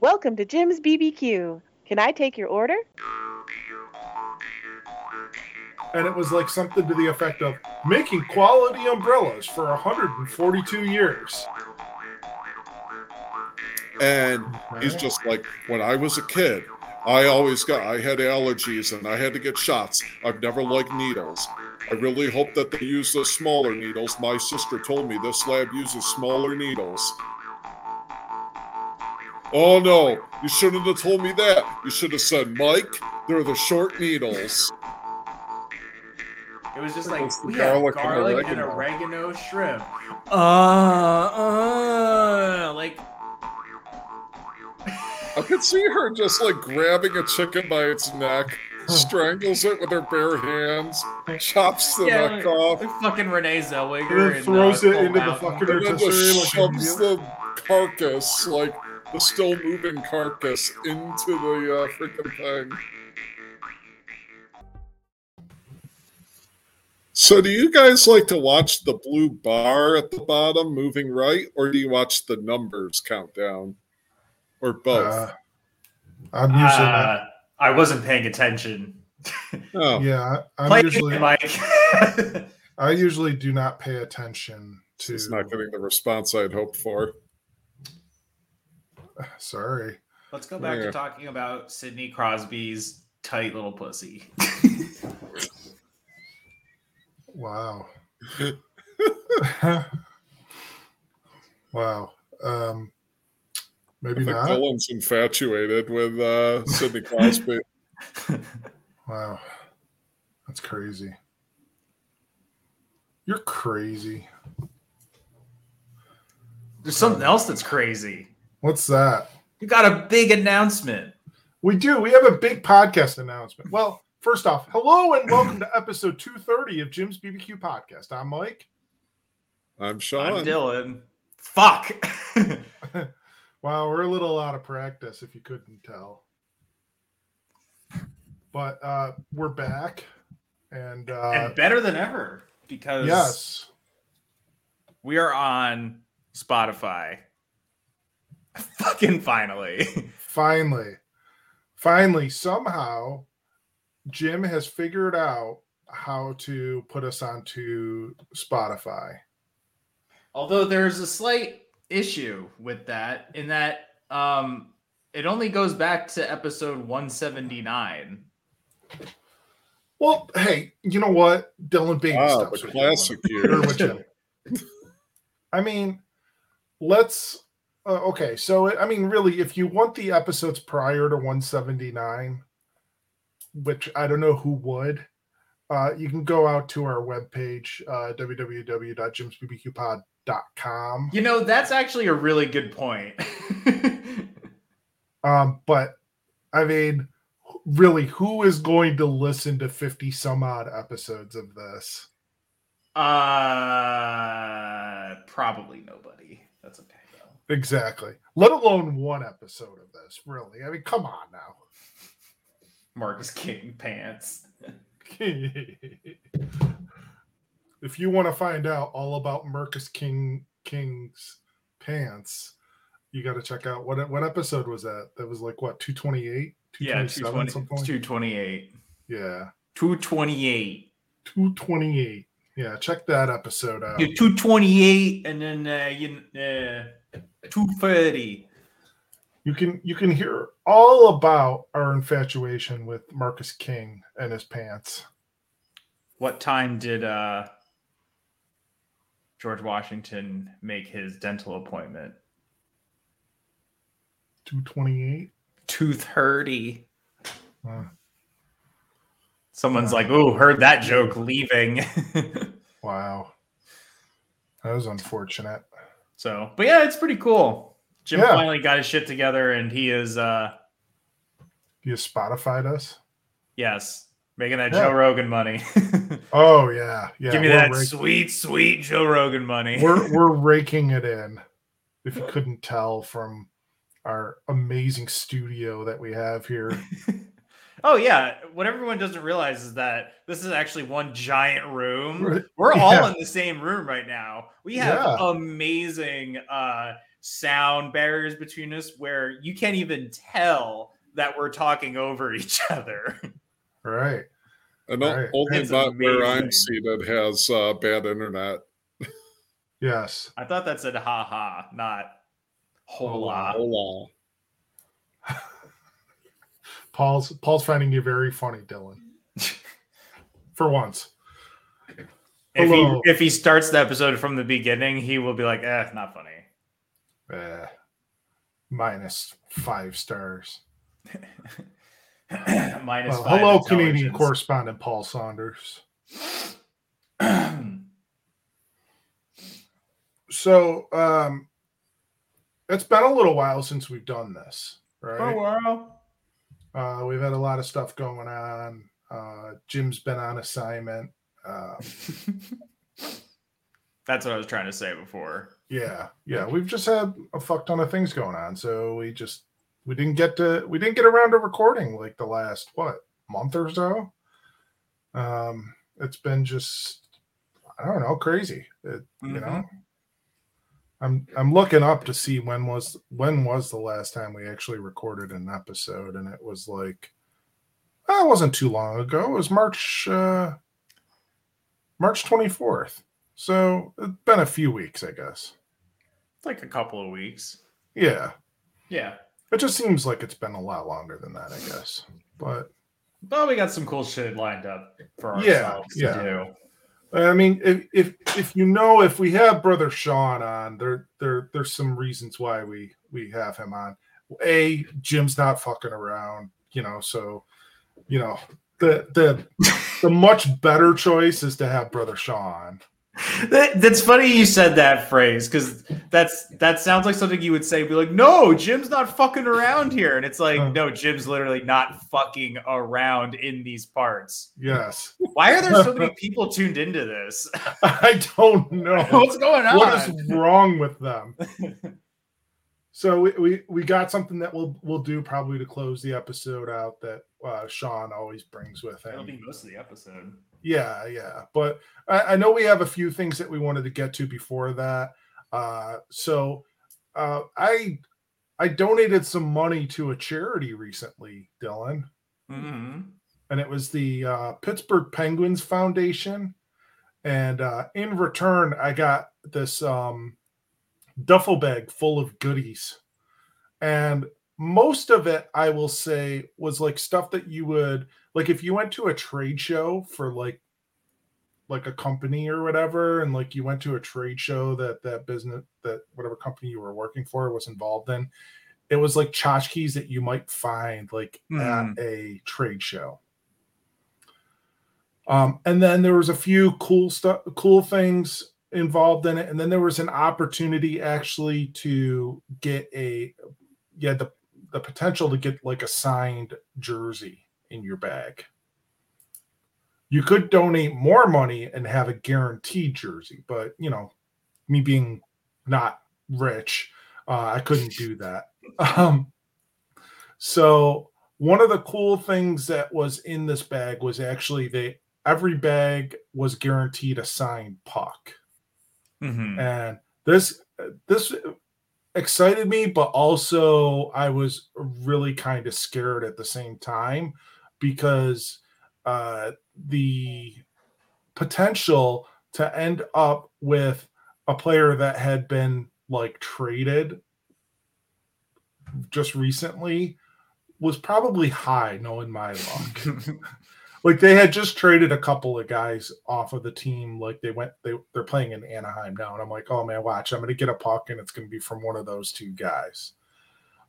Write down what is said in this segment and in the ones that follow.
Welcome to Jim's BBQ. Can I take your order? and it was like something to the effect of making quality umbrellas for 142 years. And he's just like, when I was a kid, I always got, I had allergies and I had to get shots. I've never liked needles. I really hope that they use the smaller needles. My sister told me this lab uses smaller needles. Oh no, you shouldn't have told me that. You should have said, Mike, they're the short needles. It was just like It's the we have garlic and garlic and oregano." oregano shrimp. Uh, uh, like I could see her just like grabbing a chicken by its neck, strangles it with her bare hands, chops the yeah, neck like, off, like fucking Renee Zellweger And then and, throws uh, it into the Mountain. fucking and then just shoves the carcass, like the still moving carcass, into the uh, freaking thing. So, do you guys like to watch the blue bar at the bottom moving right, or do you watch the numbers countdown, or both? Uh, I'm usually not. Uh, I wasn't paying attention. oh, Yeah, I'm Play usually. it, Mike. I usually do not pay attention to. it's not getting the response I'd hoped for. Sorry. Let's go back Yeah. to talking about Sidney Crosby's tight little pussy. Wow. wow. Um, I maybe think not. Dylan's infatuated with uh, Sidney Crosby. Wow. That's crazy. You're crazy. There's something else that's crazy. What's that? You got a big announcement. We do. We have a big podcast announcement. Well, first off, hello and welcome to episode 230 of Jim's BBQ podcast. I'm Mike. I'm Sean. I'm Sean. Dylan. Fuck. Wow, we're a little out of practice if you couldn't tell. But uh we're back and uh and better than ever because yes. we are on Spotify. Fucking finally. Finally. Finally somehow Jim has figured out how to put us onto Spotify. Although there's a slight issue with that in that um it only goes back to episode 179. Well, hey, you know what? Dylan baby Ah, the classic Dylan. Or years. with Jim. I mean, let's. Uh, okay, so I mean, really, if you want the episodes prior to 179, which I don't know who would, uh, you can go out to our webpage, uh, www.jimsbbqpod.com. You know, that's actually a really good point. Um, but I mean, really, who is going to listen to 50 some odd episodes of this? uh probably nobody. That's okay. Exactly. Let alone one episode of this, really. I mean, come on now. Marcus King pants. if you want to find out all about Marcus King King's pants, you got to check out what what episode was that? That was like what 228, Yeah, 227, 220, something. 228. Yeah, 228. 228. Yeah, check that episode out. Yeah, 228 and then uh, you, uh, 230. You can you can hear all about our infatuation with Marcus King and his pants. What time did uh, George Washington make his dental appointment? 228. 230. Uh, Someone's like, "Ooh, heard that joke leaving." wow. That was unfortunate. So, but yeah, it's pretty cool. Jim Yeah. finally got his shit together, and he is, uh, You Spotified us? yes, making that Yeah. Joe Rogan money. Oh yeah, yeah. Give me we're that rake- sweet, sweet Joe Rogan money. we're we're raking it in. If you couldn't tell from our amazing studio that we have here. oh yeah, what everyone doesn't realize is that this is actually one giant room. Right. We're all Yeah. in the same room right now. We have Yeah. amazing uh sound barriers between us where you can't even tell that we're talking over each other. Right. And Right. only That's not where I'm seated has uh, bad internet. Yes. I thought that said ha ha, not hola. Hola. Paul's Paul's finding you very funny, Dylan. For once. If Hello. he if he starts the episode from the beginning, he will be like, eh, not funny. Eh, minus five stars. Minus Well, hello, Canadian correspondent Paul Saunders. So, um, it's been a little while since we've done this, right? For a wow. Uh, we've had a lot of stuff going on. Uh, Jim's been on assignment. Uh, That's what I was trying to say before. yeah, yeah, we've just had a fuck ton of things going on. So we just we didn't get to we didn't get around to recording like the last what month or so. Um, it's been just I don't know crazy. It, You know, Mhm. I'm I'm looking up to see when was when was the last time we actually recorded an episode, and it was like oh, it wasn't too long ago. It was March uh March 24th. So it's been a few weeks, I guess. Like a couple of weeks. Yeah. Yeah. It just seems like it's been a lot longer than that, I guess. But But we got some cool shit lined up for Yeah, ourselves yeah. to do. I mean, if if if you know, if we have brother Sean on, there there there's some reasons why we we have him on. A Jim's not fucking around, you know. So, you know, the the the much better choice is to have brother Sean. That- That's funny you said that phrase because that's that sounds like something you would say. Be like, no, Jim's not fucking around here, and it's like, no, Jim's literally not fucking around in these parts. Yes, Why are there so many people tuned into this? I don't know What's going on? what is wrong with them. So we, we we got something that we'll we'll do probably to close the episode out that uh, Sean always brings with That'll him. be most of the episode. Yeah, yeah. But I, I know we have a few things that we wanted to get to before that. Uh, so uh, I I donated some money to a charity recently, Dylan, Mm-hmm. and it was the uh, Pittsburgh Penguins Foundation. And uh, in return, I got this um, duffel bag full of goodies, and most of it, I will say, was like stuff that you would like if you went to a trade show for like like a company or whatever and like you went to a trade show that that business that whatever company you were working for was involved in it was like tchotchkes that you might find like Mhm. at a trade show um and then there was a few cool stuff cool things involved in it and then there was an opportunity actually to get a yeah the the potential to get like a signed jersey in your bag. You could donate more money and have a guaranteed jersey but you know me being not rich uh, i couldn't do that. Um, so one of the cool things that was in this bag was actually they every bag was guaranteed a signed puck. Mm-hmm. and this this excited me but also i was really kind of scared at the same time because uh the potential to end up with a player that had been like traded just recently was probably high knowing my luck like they had just traded a couple of guys off of the team. Like they went they, they're playing in anaheim now and i'm like oh man watch. I'm going to get a puck and it's going to be from one of those two guys.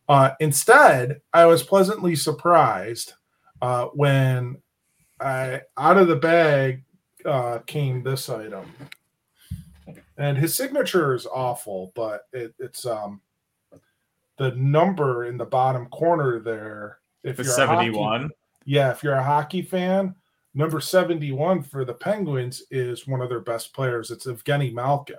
Uh, instead i was pleasantly surprised uh, when i out of the bag uh, came this item. And his signature is awful but it, it's um the number in the bottom corner there if you're a hockey- 71. Yeah, if you're a hockey fan, number 71 for the Penguins is one of their best players. It's Evgeny Malkin.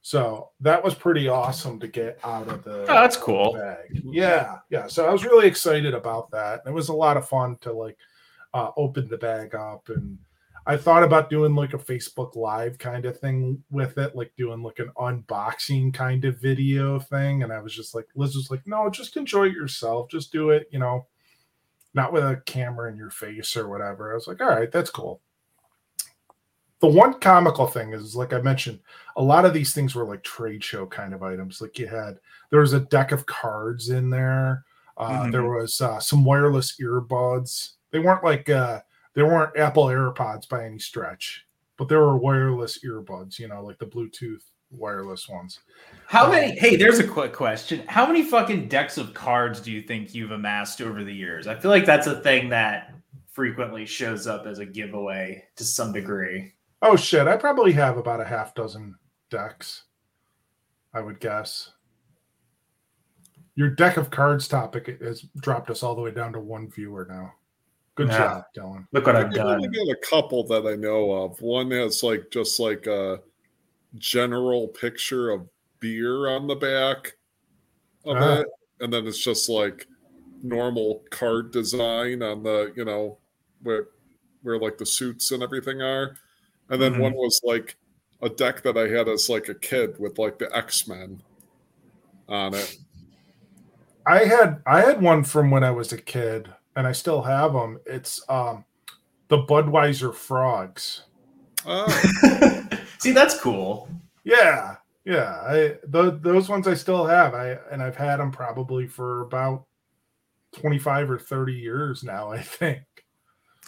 So that was pretty awesome to get out of the Oh, that's cool. bag. Yeah, yeah. So I was really excited about that. It was a lot of fun to like uh, open the bag up, and I thought about doing like a Facebook Live kind of thing with it, like doing like an unboxing kind of video thing. And I was just like, Liz was like, no, just enjoy it yourself. Just do it, you know, not with a camera in your face or whatever. I was like, all right, that's cool. The one comical thing is, like I mentioned, a lot of these things were like trade show kind of items. Like you had, there was a deck of cards in there. Uh, Mhm. There was uh, some wireless earbuds. They weren't like, uh, they weren't Apple AirPods by any stretch, but there were wireless earbuds, you know, like the Bluetooth wireless ones. How many? Um, hey, there's a quick question. How many fucking decks of cards do you think you've amassed over the years? I feel like that's a thing that frequently shows up as a giveaway to some degree. Oh shit, I probably have about a half dozen decks. I would guess. Your deck of cards topic has dropped us all the way down to one viewer now. Good Yeah. job, Dylan. Look what I've I've done. only got a couple that I know of. One has like just like a general picture of beer on the back of Ah. it, and then it's just like normal card design on the you know where where like the suits and everything are, and then Mhm. one was like a deck that I had as like a kid with like the X Men on it. I had I had one from when I was a kid, and I still have them. It's um the Budweiser frogs. Oh, See, that's cool. Yeah, yeah. I th- those ones I still have. I and I've had them probably for about twenty five or thirty years now. I think.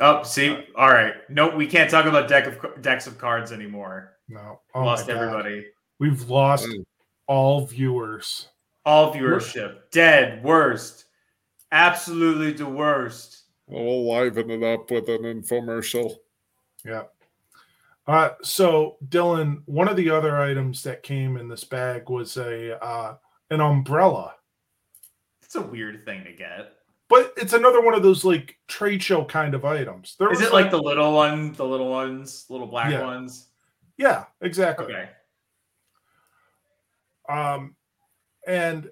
Oh, see, all right. No, we can't talk about deck of decks of cards anymore. No, oh Lost everybody. We've lost Mm. all viewers. All viewership dead. Worst. Absolutely the worst. we'll liven it up with an infomercial. Yeah. Uh, so Dylan, one of the other items that came in this bag was a uh, an umbrella, It's a weird thing to get. but it's another one of those like trade show kind of items. There Is it like the little one, the little ones, little black Yeah. ones? yeah, exactly. Okay. Um, and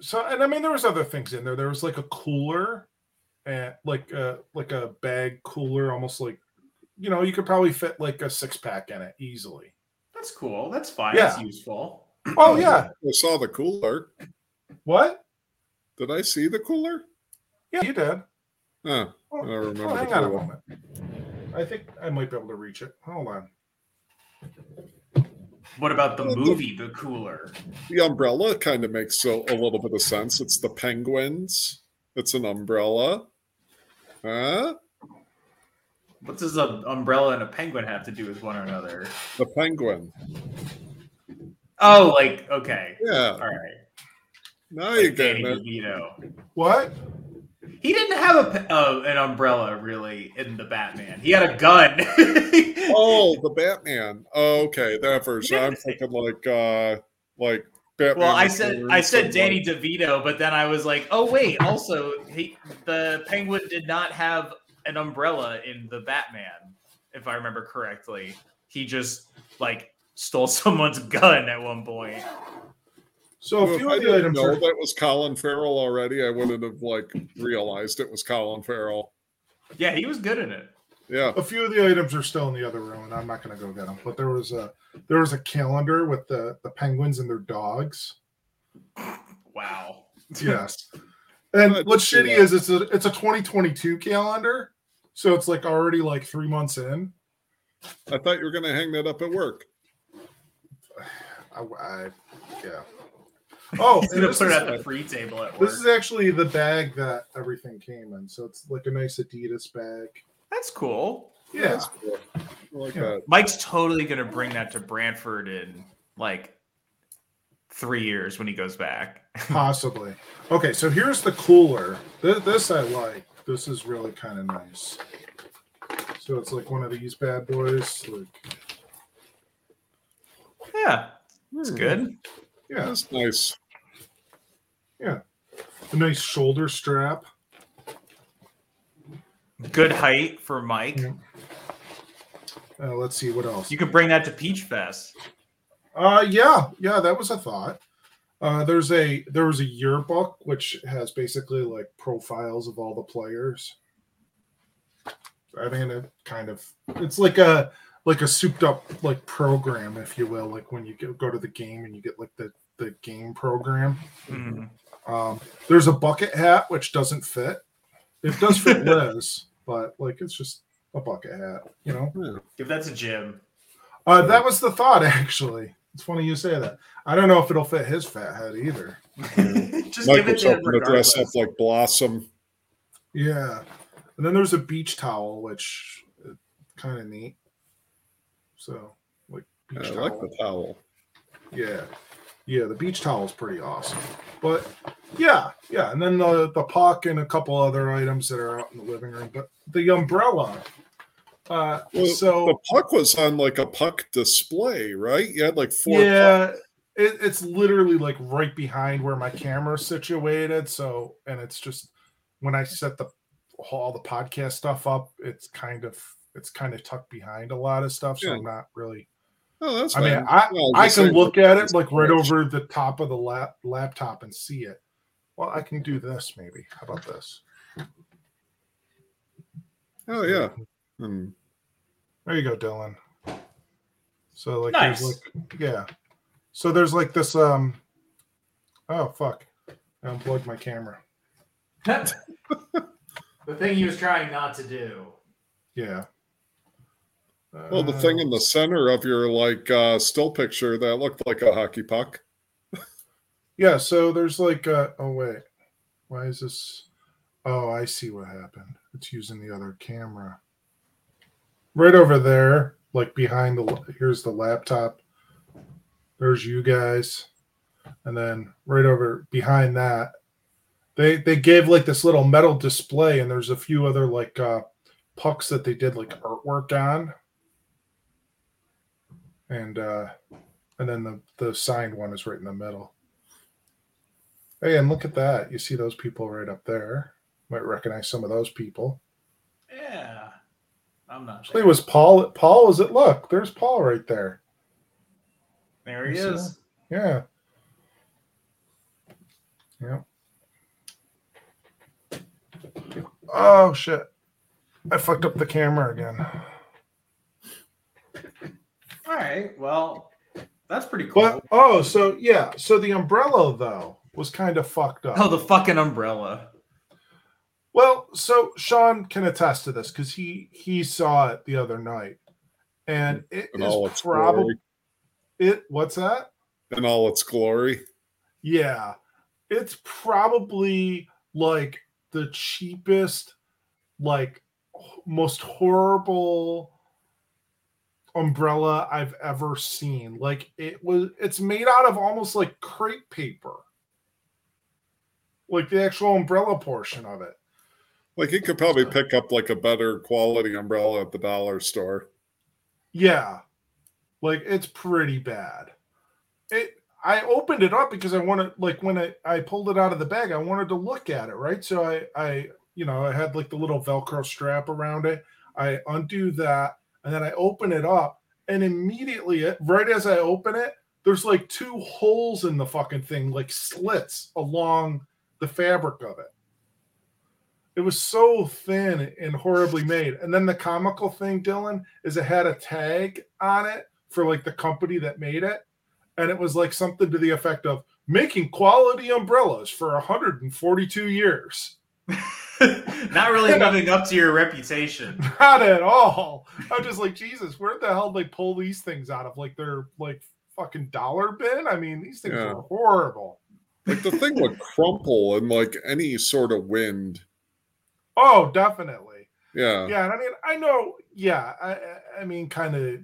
so, and I mean, there was other things in there. There was like a cooler, and like a like a bag cooler, almost like you know, you could probably fit like a six pack in it easily. That's cool. That's fine. Yeah. That's useful. Oh yeah, I saw the cooler. what? Did I see the cooler? Yeah, you did. Huh. Oh, I remember oh, the hang on a moment. I think I might be able to reach it. Hold on. What about the Well, the- movie, The Cooler? The umbrella kind of makes a, a little bit of sense. It's the penguins. It's an umbrella. Huh? What does an umbrella and a penguin have to do with one another? The penguin. Oh, like okay, Yeah. all right. Now you Like get Danny it. DeVito. What? He didn't have a uh, an umbrella really in the Batman. He had a gun. Oh, the Batman. Oh, okay, that version. Yeah. I'm thinking like uh like Batman. Well, I said I said Danny DeVito, but then I was like, oh wait, also he, the Penguin did not have an umbrella in the Batman, if I remember correctly. He just like stole someone's gun at one point. So a Well, if few I the didn't items know are that was Colin Farrell already, I wouldn't have like realized it was Colin Farrell. Yeah, he was good in it. Yeah. a few of the items are still in the other room, and I'm not going to go get them. But there was a there was a calendar with the the penguins and their dogs. Wow. Yes. And what's shitty Yeah. is it's a it's a 2022 calendar, so it's like already like three months in. I thought you were gonna hang that up at work. I, I yeah. Oh, He's gonna this put is, it at the free table at work. this is actually the bag that everything came in. So it's like a nice Adidas bag. That's cool. Yeah. That's cool. Like Yeah. that. Mike's totally gonna bring that to Brantford in like three years when he goes back. Possibly. Okay, so here's the cooler. This, this I like. This is really kind of nice. So it's like one of these bad boys. Like, Yeah, it's Hmm, good. yeah, That's nice. Yeah. A nice shoulder strap. Good height for Mike. Yeah. Uh, let's see what else. You could bring that to Peach Fest. Uh, yeah, yeah, that was a thought. Uh, there's a there was a yearbook which has basically like profiles of all the players. I mean, it kind of it's like a like a souped up like program, if you will. Like when you go, go to the game and you get like the the game program. Mhm. Um, there's a bucket hat which doesn't fit. It does fit Liz, but like it's just a bucket hat, you know. Yeah. Give that to Jim. Uh, that was the thought, actually. It's funny you say that. I don't know if it'll fit his fat head either. Just give it to him to dress up like Blossom. Yeah, and then there's a beach towel, which uh, kind of neat. So, like Yeah, beach I towel. like the towel. Yeah, yeah, the beach towel is pretty awesome. But yeah, yeah, and then the the puck and a couple other items that are out in the living room. But the umbrella. Uh, Well, so the puck was on like a puck display, right? You had like four. yeah, it, it's literally like right behind where my camera's situated. So, and it's just when I set the all the podcast stuff up, it's kind of it's kind of tucked behind a lot of stuff. So Yeah. I'm not really. Oh, that's I mean. I Well, I can look at it like right over the top of the lap, laptop and see it. Well, I can do this maybe. How about this? Oh yeah. Hmm. There you go, Dylan. So like Nice. there's like yeah. So there's like this um oh fuck. I unplugged my camera. the thing he was trying not to do. Yeah. Well, the Uh, thing in the center of your like uh still picture that looked like a hockey puck. Yeah, so there's like uh oh wait. Why is this Oh, I see what happened. It's using the other camera. Right over there, like behind the here's the laptop. There's you guys. And then right over behind that, they they gave like this little metal display and there's a few other like uh pucks that they did like artwork on. And uh and then the the signed one is right in the middle. Hey, and look at that. You see those people right up there. Might recognize some of those people. Yeah. I'm not It sure. was Paul. Paul, is it? Look, there's Paul right there. There he You see is. Yeah. Yeah. Oh shit. I fucked up the camera again. All right. Well, that's pretty cool. But oh, so yeah, so the umbrella though was kind of fucked up. Oh, the fucking umbrella. Well, so Sean can attest to this because he he saw it the other night, and it In is probably it. What's that? In all its glory. Yeah, it's probably like the cheapest, like most horrible umbrella I've ever seen. Like it was, it's made out of almost like crepe paper, like the actual umbrella portion of it. Like you could probably pick up like a better quality umbrella at the dollar store. Yeah. Like it's pretty bad. It I opened it up because I wanted like when I, I pulled it out of the bag, I wanted to look at it, right? So I I you know, I had like the little velcro strap around it. I undo that and then I open it up and immediately it- right as I open it, there's like two holes in the fucking thing, like slits along the fabric of it. It was so thin and horribly made. And then the comical thing, Dylan, is it had a tag on it for like the company that made it. And it was like something to the effect of making quality umbrellas for 142 years. Not really living up to your reputation. Not at all. I'm just like, Jesus, where the hell did they pull these things out of? Like their like fucking dollar bin? I mean, these things Yeah. are horrible. Like the thing would crumple in like any sort of wind. Oh, definitely. Yeah. yeah and i mean i know yeah i I- mean kind of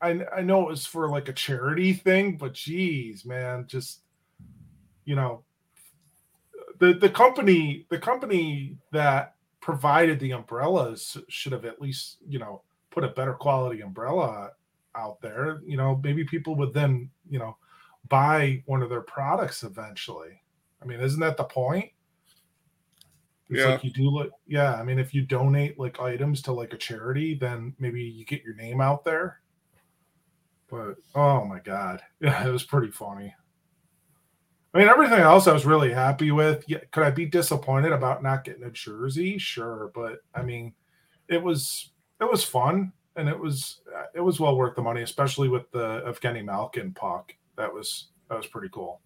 i i know it was for like a charity thing but geez man just you know the the company the company that provided the umbrellas should have at least you know put a better quality umbrella out there you know maybe people would then you know buy one of their products eventually i mean isn't that the point it's Yeah. like you do like yeah, I mean if you donate like items to like a charity, then maybe you get your name out there. But oh my god. Yeah, it was pretty funny. I mean everything else I was really happy with. Yeah, could I be disappointed about not getting a jersey? Sure, but I mean it was it was fun and it was it was well worth the money, especially with the Evgeny Malkin puck. That was that was pretty cool.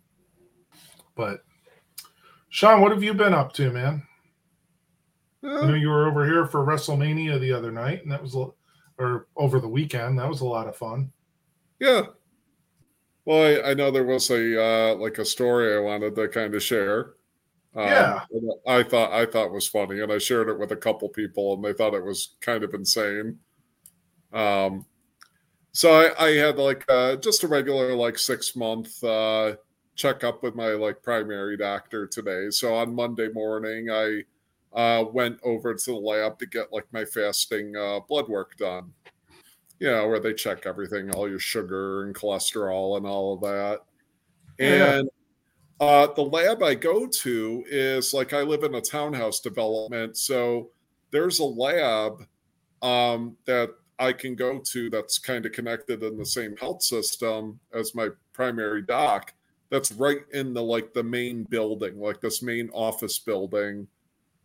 But Sean, what have you been up to, man? I know you were over here for WrestleMania the other night, and that was or over the weekend. That was a lot of fun. Yeah. Well, I, I know there was a uh, like a story I wanted to kind of share. Um, Yeah. I thought I thought was funny, and I shared it with a couple people, and they thought it was kind of insane. Um, so I, I had like uh, just a regular like six month uh, checkup with my like primary doctor today. So on Monday morning, I uh, went over to the lab to get like my fasting uh, blood work done. You know, where they check everything, all your sugar and cholesterol and all of that. Yeah. And uh, the lab I go to is like I live in a townhouse development, so there's a lab um, that I can go to that's kind of connected in the same health system as my primary doc. That's right in the like the main building, like this main office building.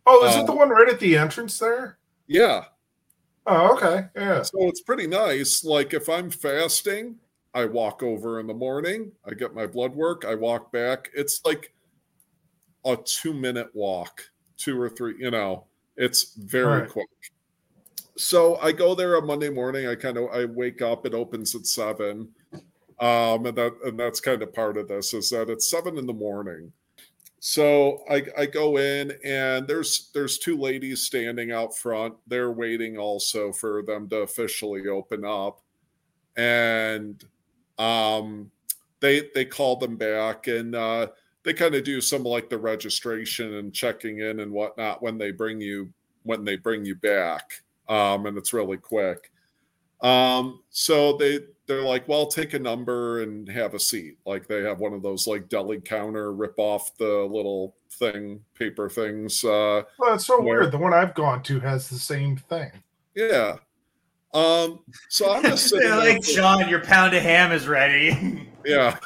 Oh, is it Um, the one right at the entrance there? Yeah, Oh, okay. Yeah. so it's pretty nice. Like if I'm fasting, I walk over in the morning, I get my blood work, I walk back. It's like a two minute walk, two or three, you know, it's very Right. quick. So I go there on Monday morning. I kind of I wake up, it opens at seven. Um, and that and that's kind of part of this is that it's seven in the morning. So I, I go in and there's there's two ladies standing out front. They're waiting also for them to officially open up, and um, they they call them back and uh, they kind of do some like the registration and checking in and whatnot when they bring you when they bring you back, um, and it's really quick. Um, so they they're like, well, take a number and have a seat. Like they have one of those like deli counter rip off the little thing, paper things. Uh, Well, it's so Yeah. weird. The one I've gone to has the same thing. yeah. Um, so I'm just sitting They're there like, for- your pound of ham is ready. yeah.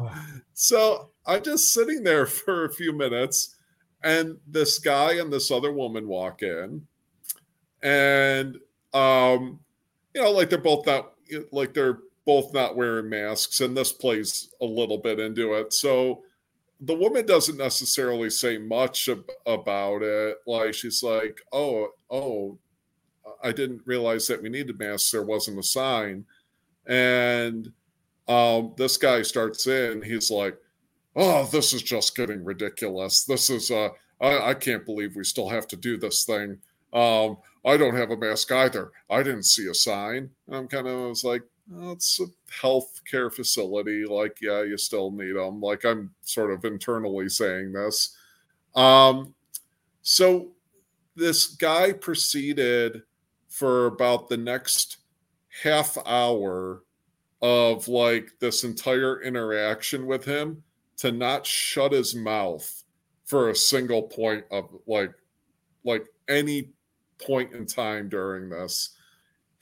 so I'm just sitting there for a few minutes, and this guy and this other woman walk in, and um, you know, like they're both not like they're both not wearing masks, and this plays a little bit into it. So the woman doesn't necessarily say much ab- about it. Like she's like, "Oh, oh, I didn't realize that we needed masks. There wasn't a sign," and um, this guy starts in. He's like, "Oh, this is just getting ridiculous. This is uh, I, I can't believe we still have to do this thing. Um, I don't have a mask either. I didn't see a sign." And I'm kind of was like, oh, "It's a health care facility. Like, yeah, you still need them." Like, I'm sort of internally saying this. Um, so this guy proceeded for about the next half hour of like this entire interaction with him to not shut his mouth for a single point of like like any point in time during this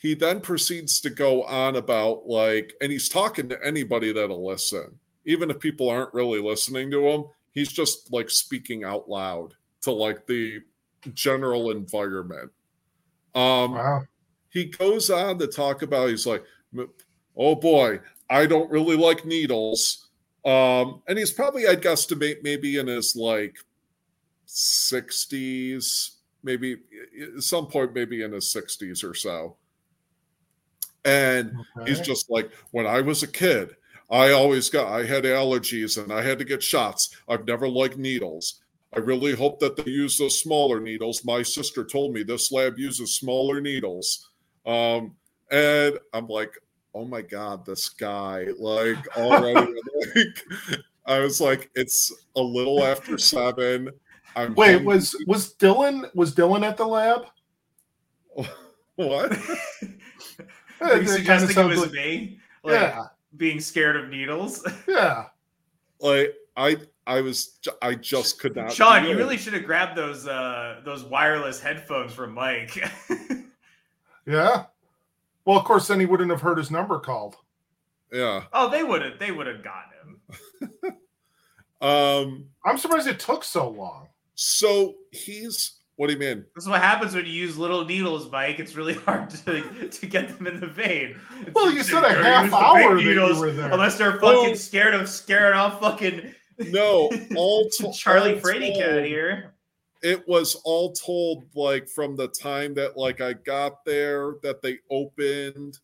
he then proceeds to go on about like and he's talking to anybody that'll listen. Even if people aren't really listening to him he's just like speaking out loud to like the general environment. Um Wow. he goes on to talk about he's like oh boy i don't really like needles. Um and he's probably i'd guesstimate maybe in his like 60s maybe at some point maybe in his 60s or so and he's just like when i was a kid i always got i had allergies and i had to get shots. I've never liked needles. I really hope that they use those smaller needles. My sister told me this lab uses smaller needles. Um and i'm like oh my god this guy like already like i was like it's a little after seven. I'm Wait, hungry. was was Dylan was Dylan at the lab? what Are you that suggesting it was like- me? Like yeah, being scared of needles? yeah. like i i was i just could not Sean, you it. really should have grabbed those uh those wireless headphones from Mike. Yeah. Well, of course, then he wouldn't have heard his number called. yeah oh, they would have they would have gotten him. um I'm surprised it took so long. so he's What do you mean? This is what happens when you use little needles, Mike. It's really hard to, to get them in the vein. It's Well, you said a half hour big that you were there. Unless they're fucking Well- scared of scaring off fucking No, all to- Charlie all Frady cat here. It was all told like from the time that like I got there that they opened,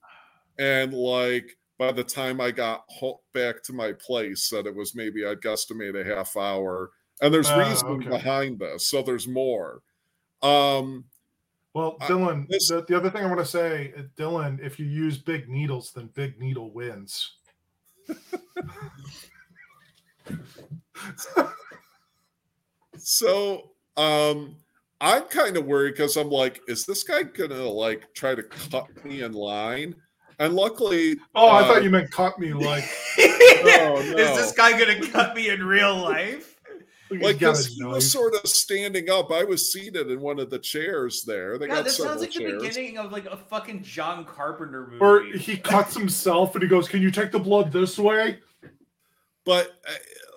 and like by the time I got back to my place, that it was maybe I'd guesstimate a half hour. And there's Ah, reason okay. behind this, so there's more. Um, Well, I- Dylan, this- the, the other thing I want to say, uh, Dylan, if you use big needles, then big needle wins. So um I'm kind of worried because I'm like, is this guy gonna like try to cut me in line? And luckily, Oh, I uh, thought you meant cut me like Is no. this guy gonna cut me in real life? He's like got 'cause a he knife. was sort of standing up. I was seated in one of the chairs there. They God, got this sounds like the beginning of like a fucking John Carpenter movie. Or he cuts himself and he goes, "Can you take the blood this way?" but uh,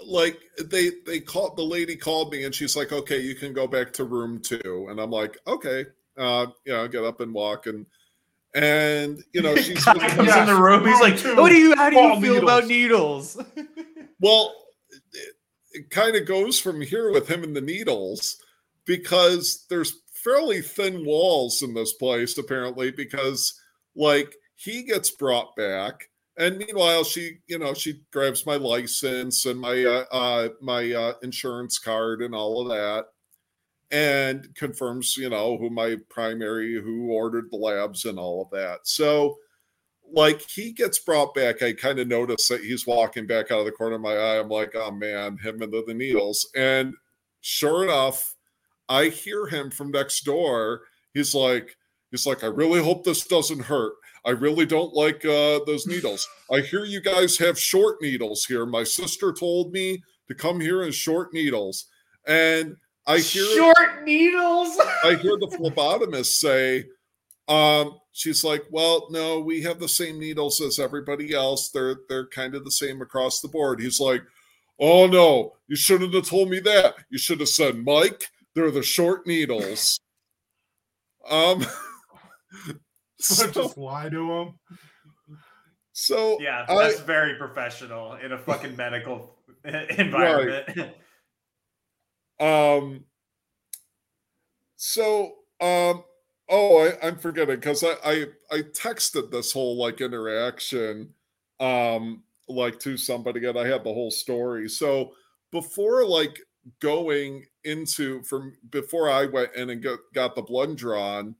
like they they called the lady called me and she's like okay you can go back to room two and i'm like okay uh you know get up and walk and and you know she's Guy comes Yes, in the room. He's like, two, "What do you? How do you ball feel about needles?" well it, kind of goes from here with him and the needles because there's fairly thin walls in this place apparently because like he gets brought back and meanwhile she you know she grabs my license and my uh, uh my uh insurance card and all of that and confirms you know who my primary who ordered the labs and all of that. So like he gets brought back i kind of notice that he's walking back out of the corner of my eye i'm like oh man him and the, the needles and sure enough i hear him from next door he's like he's like i really hope this doesn't hurt I really don't like uh, those needles. I hear you guys have short needles here. My sister told me to come here in short needles, and I hear Short needles. I hear the phlebotomist say, um, she's like, "Well, no, we have the same needles as everybody else. They're they're kind of the same across the board." He's like, "Oh no, you shouldn't have told me that. You should have said, Mike, they're the short needles." Um. So So, just lie to him. so yeah, I- that's very professional in a fucking medical environment. Um. So, um. Oh, I, I'm forgetting because I, I I texted this whole like interaction, um, like to somebody, and I had the whole story. So before like going into from before I went in and got, got the blood drawn,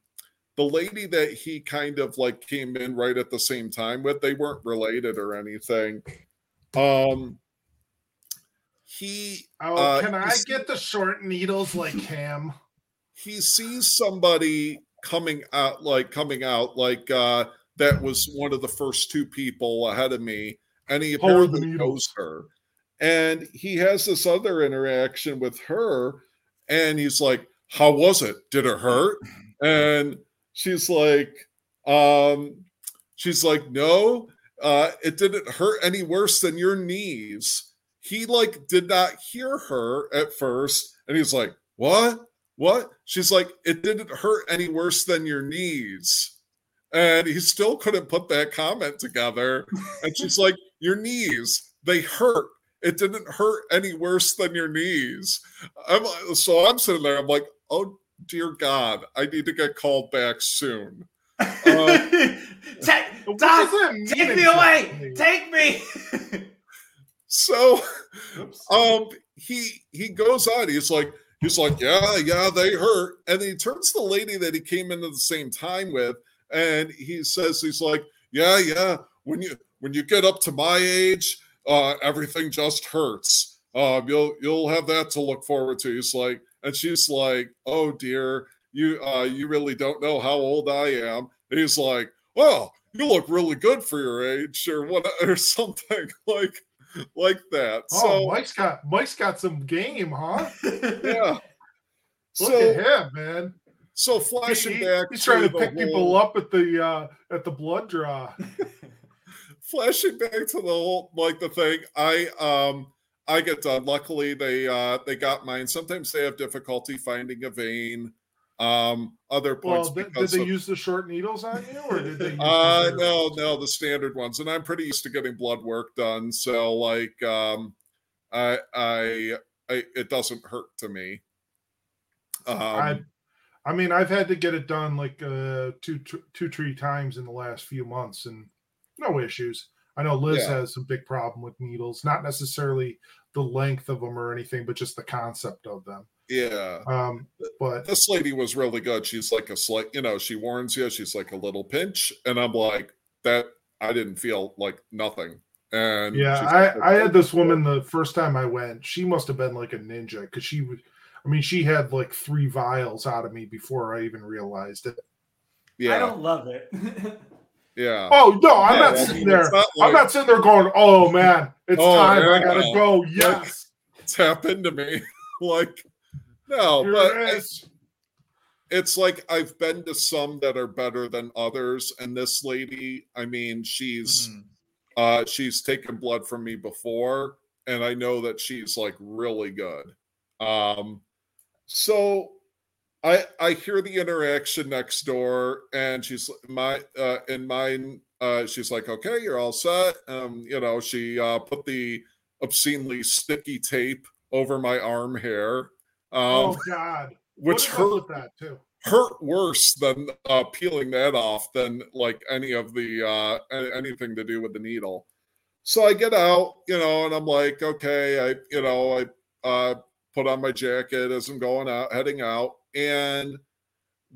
the lady that he kind of like came in right at the same time with, they weren't related or anything. Um. He Oh, Uh, can I get the short needles like him? he sees somebody coming out like coming out like uh that was one of the first two people ahead of me and he apparently knows her. And he has this other interaction with her and he's like how was it? Did it hurt? And she's like um she's like no uh it didn't hurt any worse than your knees. He like did not hear her at first and he's like what what? She's like it didn't hurt any worse than your knees. And he still couldn't put that comment together. And she's like your knees they hurt. It didn't hurt any worse than your knees. I'm so i'm sitting there i'm like oh dear god i need to get called back soon. Uh, take, Doc, does that mean take me away. Take me. so um he he goes on he's like he's like yeah yeah they hurt. And he turns to the lady that he came into the same time with and he says he's like yeah yeah when you when you get up to my age uh everything just hurts. Um you'll you'll have that to look forward to. He's like and she's like oh dear you uh you really don't know how old i am. He's like well you look really good for your age or what or something like like that Oh, so Mike's got Mike's got some game, huh? yeah. Look So at him, man. so flashing he- back he's trying to the pick people up at the uh at the blood draw. flashing back to the whole like the thing. I um I get done. Luckily they uh they got mine. Sometimes they have difficulty finding a vein. Um, other points Well, did, did they of- use the short needles on you, or did they? The uh no no the standard ones and i'm pretty used to getting blood work done so like um i i, I it doesn't hurt to me um I, I mean, I've had to get it done like uh, two, two, two, three times in the last few months, and no issues. I know Liz Yeah. has some big problem with needles, not necessarily the length of them or anything, but just the concept of them. Yeah Um, but this lady was really good she's like a slight you know she warns you she's like a little pinch and i'm like that i didn't feel like nothing and yeah, she's like, I, I had this woman the first time I went. She must have been like a ninja because she was. I mean, she had like three vials out of me before I even realized it. yeah I don't love it. yeah Oh no, I'm Yeah, not I sitting mean, there. it's not I'm not sitting there going, "Oh man, it's Oh, time. I gotta go." Yes, it's happened to me like no here but it is. it's like I've been to some that are better than others, and this lady, I mean, she's Mhm. uh she's taken blood from me before, and I know that she's like really good. Um, so I I hear the interaction next door, and she's my uh in mine. Uh, she's like, "Okay, you're all set." Um, you know, she uh, put the obscenely sticky tape over my arm hair, um, oh God, which hurt with that too? hurt worse than uh, peeling that off than like any of the uh, anything to do with the needle. So I get out, you know, and I'm like, okay, I, you know, I uh, put on my jacket as I'm going out, heading out, and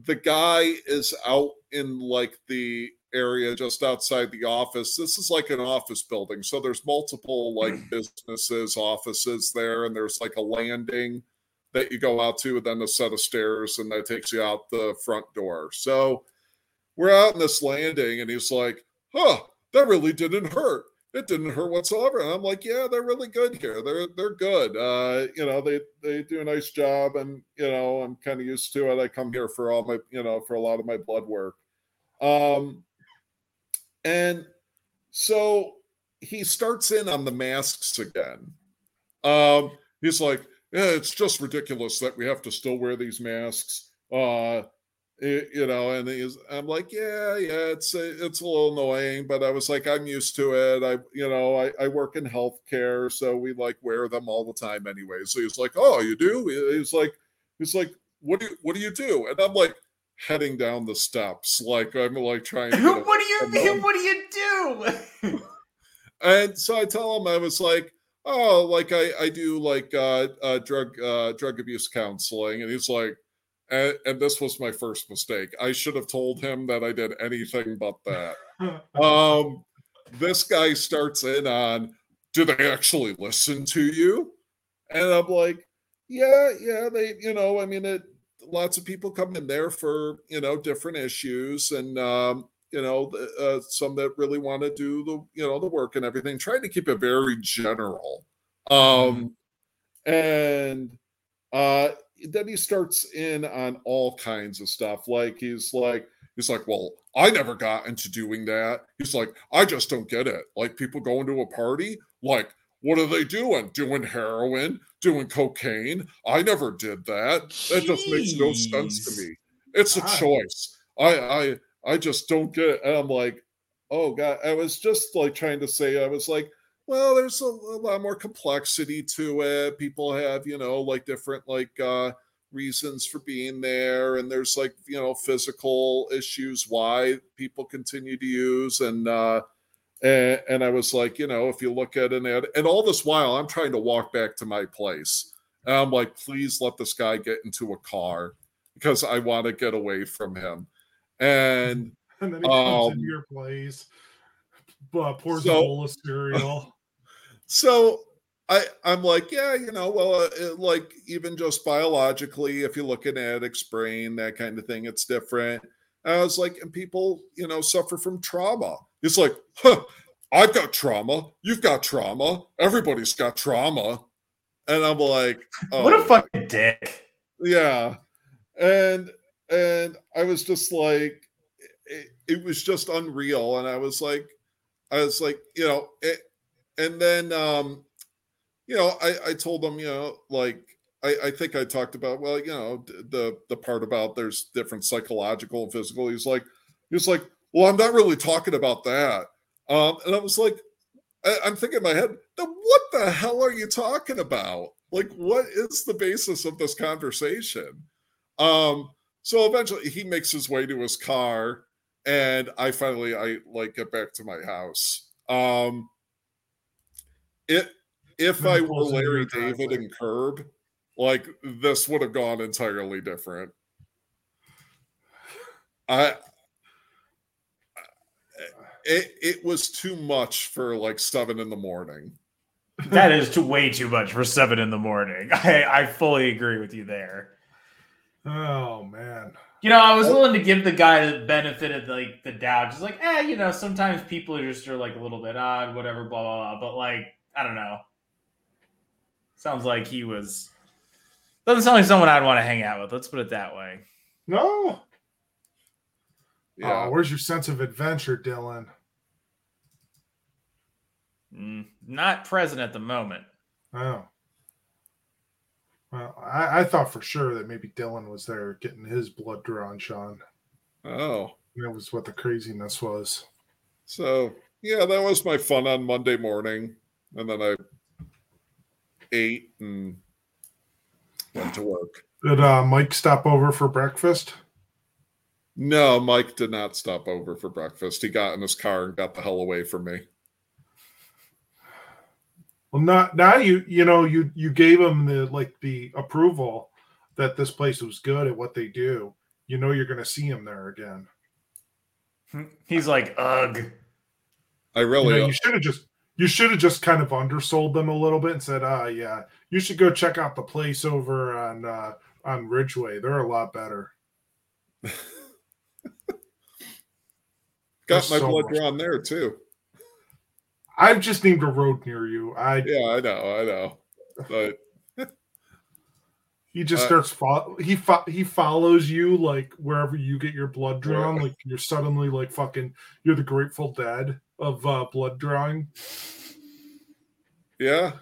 the guy is out in like the area just outside the office. This is like an office building, so there's multiple like businesses, offices there, and there's like a landing that you go out to, and then a set of stairs, and that takes you out the front door. So we're out in this landing, and he's like, "Huh, that really didn't hurt. It didn't hurt whatsoever." And I'm like, "Yeah, they're really good here. They're they're good. Uh, you know, they they do a nice job, and you know, I'm kind of used to it. I come here for all my, you know, for a lot of my blood work." Um, and so he starts in on the masks again. Um, he's like, it's just ridiculous that we have to still wear these masks. Uh, y- you know, and he's, I'm like, yeah, yeah, it's a, it's a little annoying, but I was like, I'm used to it. I, you know, I, I work in healthcare, so we like wear them all the time anyway. So he's like, oh, you do? He's like, he's like, what do you, what do you do? And I'm like, heading down the steps, like I'm like trying. To what do you mean? What do you do? and so I tell him I was like, oh, like I I do like uh, uh drug uh drug abuse counseling, and he's like, and, and this was my first mistake. I should have told him that I did anything but that. um, this guy starts in on, do they actually listen to you? And I'm like, yeah, yeah, they, you know, I mean, it. Lots of people come in there for you know different issues, and um, you know, the- uh, some that really want to do the you know the work and everything. Trying to keep it very general. Um, and uh, then he starts in on all kinds of stuff. Like he's like he's like, well, I never got into doing that. He's like, I just don't get it. Like people going to a party, like what are they doing? Doing heroin, doing cocaine. I never did that. That just makes no sense to me. It's a God. choice. I I I just don't get it. And I'm like, oh god. I was just like trying to say, I was like, well, there's a, a lot more complexity to it. People have, you know, like different like uh reasons for being there and there's like you know physical issues why people continue to use and uh and, and i was like you know if you look at an ad and all this while i'm trying to walk back to my place and i'm like please let this guy get into a car because i want to get away from him and and then he comes Um, into your place, but pours so- a bowl of cereal. So I I'm like, yeah, you know, well, uh, it, like even just biologically, if you look at addict's brain, that kind of thing, it's different. And I was like, and people, you know, suffer from trauma. It's like, huh, I've got trauma. You've got trauma. Everybody's got trauma. And I'm like, oh, What a fucking dick. yeah and and i was just like it, it was just unreal and i was like i was like you know it, and then um you know i i told them you know like I, I think I talked about well, you know, the the part about there's different psychological and physical. He's like, he's like, well, I'm not really talking about that. Um, and I was like, I, I'm thinking in my head, then what the hell are you talking about? Like, what is the basis of this conversation? Um, so eventually he makes his way to his car, and I finally I like get back to my house. Um, it if I were Larry David and Curb, like this would have gone entirely different. I it, it was too much for like seven in the morning. That is too way too much for seven in the morning. I, I fully agree with you there. Oh man. You know, I was willing to give the guy the benefit of like the doubt. Just like, eh, you know, sometimes people are just are like a little bit odd, whatever, blah blah blah. But like, I don't know. Sounds like he was doesn't sound like someone I'd want to hang out with. Let's put it that way. No. Yeah. Oh, where's your sense of adventure, Dylan? Mm, not present at the moment. Oh. Well, I, I thought for sure that maybe Dylan was there getting his blood drawn, Sean. Oh. That was what the craziness was. So yeah, that was my fun on Monday morning. And then I ate and went to work. Did uh, Mike stop over for breakfast? No, Mike did not stop over for breakfast. He got in his car and got the hell away from me. Well, not now. You you know you you gave him the like the approval that this place was good at what they do. You know you're going to see him there again. He's like, ugh. I really You, know, you should have just you should have just kind of undersold them a little bit and said, "Ah, yeah, you should go check out the place over on uh, on Ridgeway. They're a lot better." got There's my so blood much- drawn there too. I've just named a road near you. I Yeah, I know, I know. But he just Uh, starts fo- he fo- he follows you like wherever you get your blood drawn. Like you're suddenly like fucking you're the Grateful Dead of uh, blood drawing. yeah,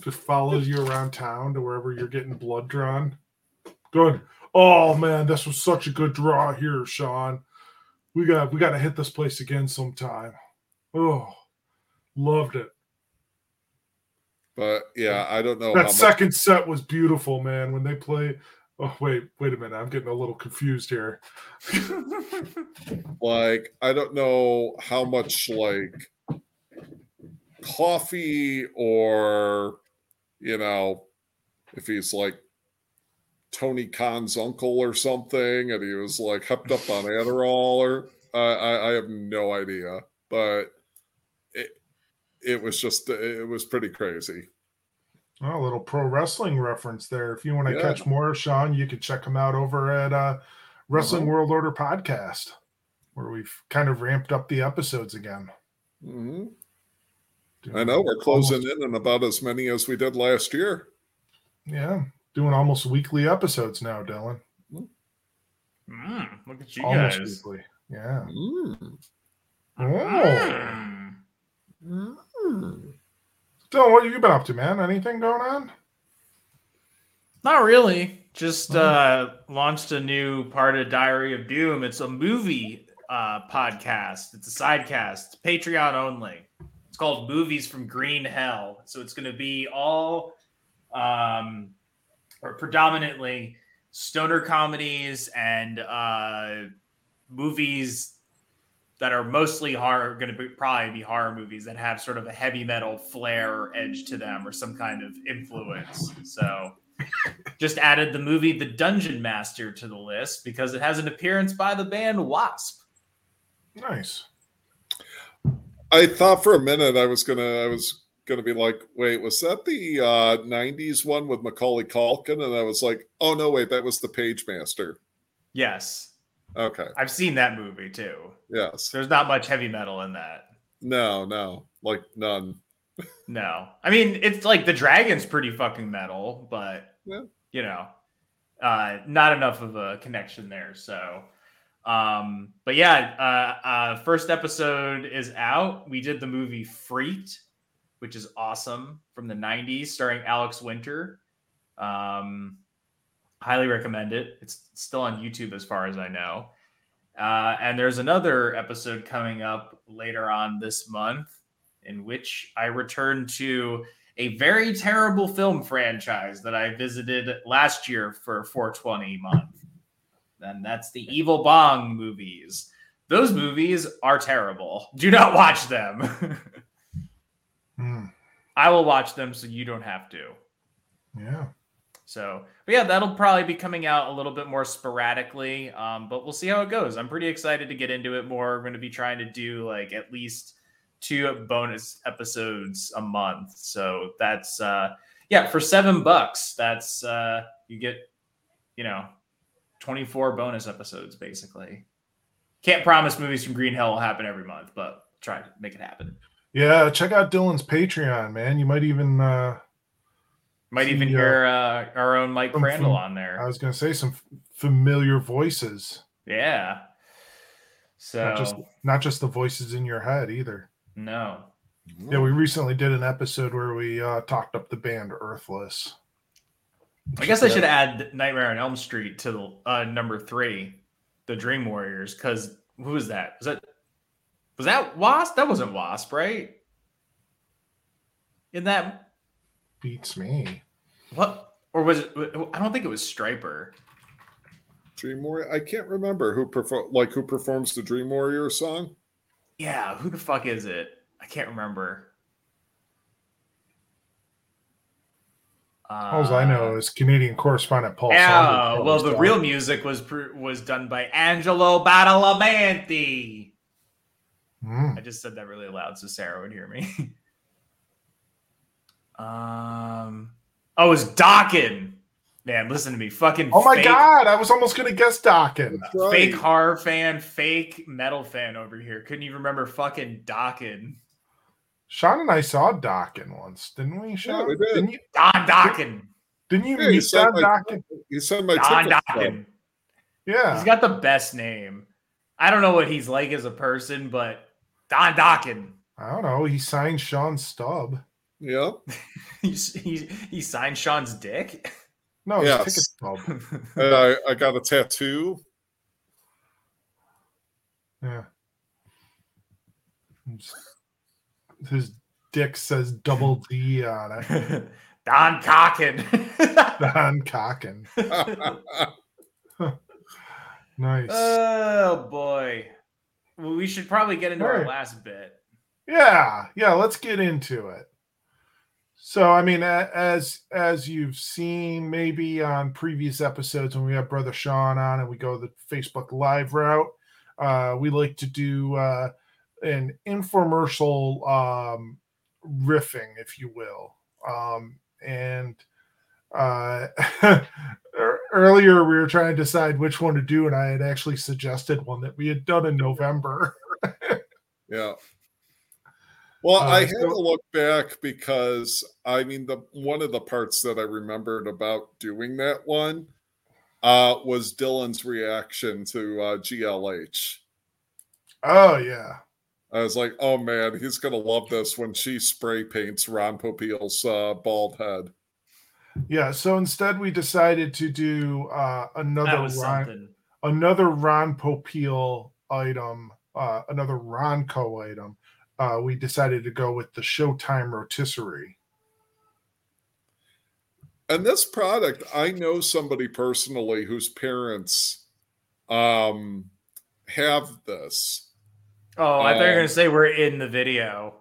Just follows you around town to wherever you're getting blood drawn. Good. Oh man, this was such a good draw here, Sean. We got we got to hit this place again sometime. Oh, loved it. but yeah, I don't know that how much second set was beautiful, man. When they play. Oh wait, wait a minute. I'm getting a little confused here. like I don't know how much like coffee or you know if he's like Tony Khan's uncle or something and he was like hopped up on Adderall or uh, I, I have no idea but it was just it was pretty crazy Oh, a little pro wrestling reference there. If you want to Yeah. catch more, Sean, you can check him out over at uh, Wrestling Uh-huh. World Order podcast, where we've kind of ramped up the episodes again. hmm Doing I know we're closing almost- in on about as many as we did last year Yeah, doing almost weekly episodes now, Dylan. Mm, look at you almost guys. weekly. Yeah. Mm. Oh, Mm. Mm. Dylan, what have you been up to, man? Anything going on? Not really. Just Oh. uh, launched a new part of Diary of Doom. It's a movie uh, podcast. It's a sidecast, It's Patreon only. It's called Movies from Green Hell. So it's going to be all, um, or predominantly, stoner comedies and uh, movies that are mostly horror. Going to be probably be horror movies that have sort of a heavy metal flair or edge to them, or some kind of influence. So just added the movie The Dungeon Master to the list because it has an appearance by the band Wasp. Nice. I thought for a minute I was gonna I was gonna be like, wait, was that the uh, '90s one with Macaulay Culkin? And I was like, oh no, wait, that was the Pagemaster. Yes, Okay, I've seen that movie too. yes, There's not much heavy metal in that. no, no, like none. No, I mean it's like the dragon's pretty fucking metal, but Yeah. you know, uh, not enough of a connection there. So, um, but yeah, uh, uh, first episode is out. We did the movie Freaked, which is awesome from the '90s, starring Alex Winter. Um, highly recommend it. It's still on YouTube as far as I know. Uh, and there's another episode coming up later on this month in which I return to a very terrible film franchise that I visited last year for 420 month. And that's the Evil Bong movies. Those movies are terrible. Do not watch them. Hmm. I will watch them so you don't have to. Yeah. So, but yeah, that'll probably be coming out a little bit more sporadically. Um, but we'll see how it goes. I'm pretty excited to get into it more. We're going to be trying to do like at least two bonus episodes a month. So that's uh yeah, for seven bucks, that's uh you get, you know, 24 bonus episodes basically. Can't promise movies from Green Hell will happen every month, but try to make it happen. Yeah. Check out Dylan's Patreon, man. You might even uh Might even uh, hear uh, our own Mike Crandall fam- on there. I was gonna say some f- familiar voices. Yeah. So Not just not just the voices in your head either. no. Yeah, we recently did an episode where we uh talked up the band Earthless. I guess I should add Nightmare on Elm Street to uh, number three, the Dream Warriors, because who was that? Was that was that Wasp? That wasn't Wasp, right? In that beats me. what or was it? I don't think it was Stryper. Dream Warrior. I can't remember who perform like who performs the Dream Warrior song. Yeah, who the fuck is it? I can't remember. All I know is Canadian correspondent Paul. Uh, Yeah, Saunders well, the covers real music was was done by Angelo Badalamenti. Mm. I just said that really loud so Sarah would hear me. um, oh, it's Dokken. Man, listen to me, fucking. Oh my fake, god, I was almost gonna guess Dokken. Right. Fake horror fan, fake metal fan over here. Couldn't even remember fucking Dokken. Sean and I saw Dokken once, didn't we? Sean? we did. Didn't you? Don Dokken. Didn't you Yeah, you meet said Don my- Dawkins? He said my Don ticket stub. Dokken. Yeah. He's got the best name. I don't know what he's like as a person, but Don Dokken. I don't know. He signed Sean Stubb. Yeah. He's, he he signed Sean's dick. No, his Yes. ticket stub. And I, I got a tattoo. Yeah. His dick says double D on it. Don Cockin. Don Cockin. Nice. oh boy. Well, we should probably get into our last bit. yeah, yeah. Let's get into it. So, I mean, as as you've seen, maybe on previous episodes when we have Brother Sean on and we go the Facebook Live route, uh, we like to do uh, an infomercial um, riffing, if you will. Um, and uh, earlier we were trying to decide which one to do, and I had actually suggested one that we had done in November. Yeah. Well, Uh, I had so- to look back because I mean the one of the parts that I remembered about doing that one uh, was Dylan's reaction to uh, GLH. Oh yeah. I was like, "Oh man, he's gonna love this when she spray paints Ron Popeil's uh, bald head." Yeah, so instead we decided to do uh, another Ron, something. another Ron Popeil item, uh, another Ronco item. Uh, we decided to go with the Showtime rotisserie. And this product, I know somebody personally whose parents um, have this. Oh, I thought you were Um, gonna say we're in the video.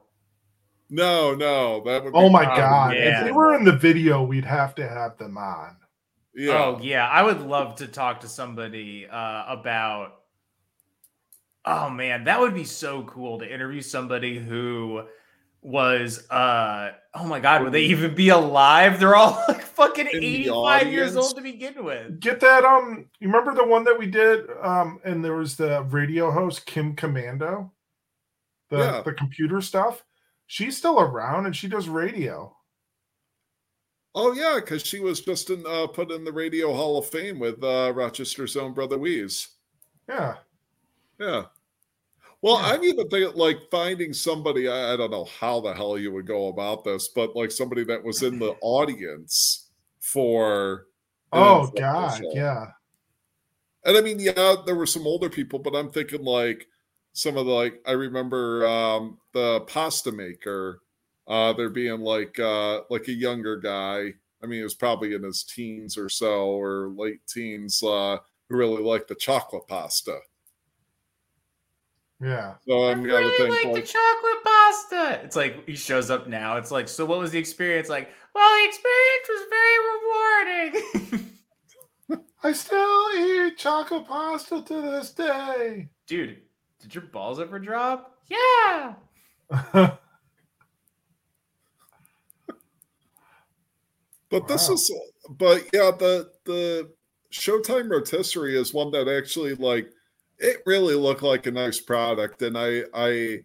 No, no, that would. Oh my fun. god! yeah. If they were in the video, we'd have to have them on. Yeah. Oh yeah, I would love to talk to somebody uh, about. Oh man, that would be so cool to interview somebody who was. uh Oh my god, would they even be alive? They're all like fucking In eighty-five years old to begin with. Get that? Um, you remember the one that we did? Um, and there was the radio host Kim Komando, the Yeah. the computer stuff. She's still around and she does radio. Oh yeah, because she was just in, uh, put in the Radio Hall of Fame with uh, Rochester's own brother Wease. Yeah. Yeah. Well, Yeah. I'm even thinking like finding somebody. I, I don't know how the hell you would go about this, but like somebody that was in the audience for. Oh God, yeah. And I mean, yeah, there were some older people, but I'm thinking like some of the like I remember um the pasta maker, uh there being like uh like a younger guy. I mean, he was probably in his teens or so or late teens, uh, who really liked the chocolate pasta. Yeah. So I'm I gonna really think like like, the chocolate pasta. It's like he shows up now. It's like, so what was the experience like? Well, the experience was very rewarding. I still eat chocolate pasta to this day. Dude, did your balls ever drop? Yeah. But this is, but yeah, the the Showtime rotisserie is one that actually like it really looked like a nice product, and I I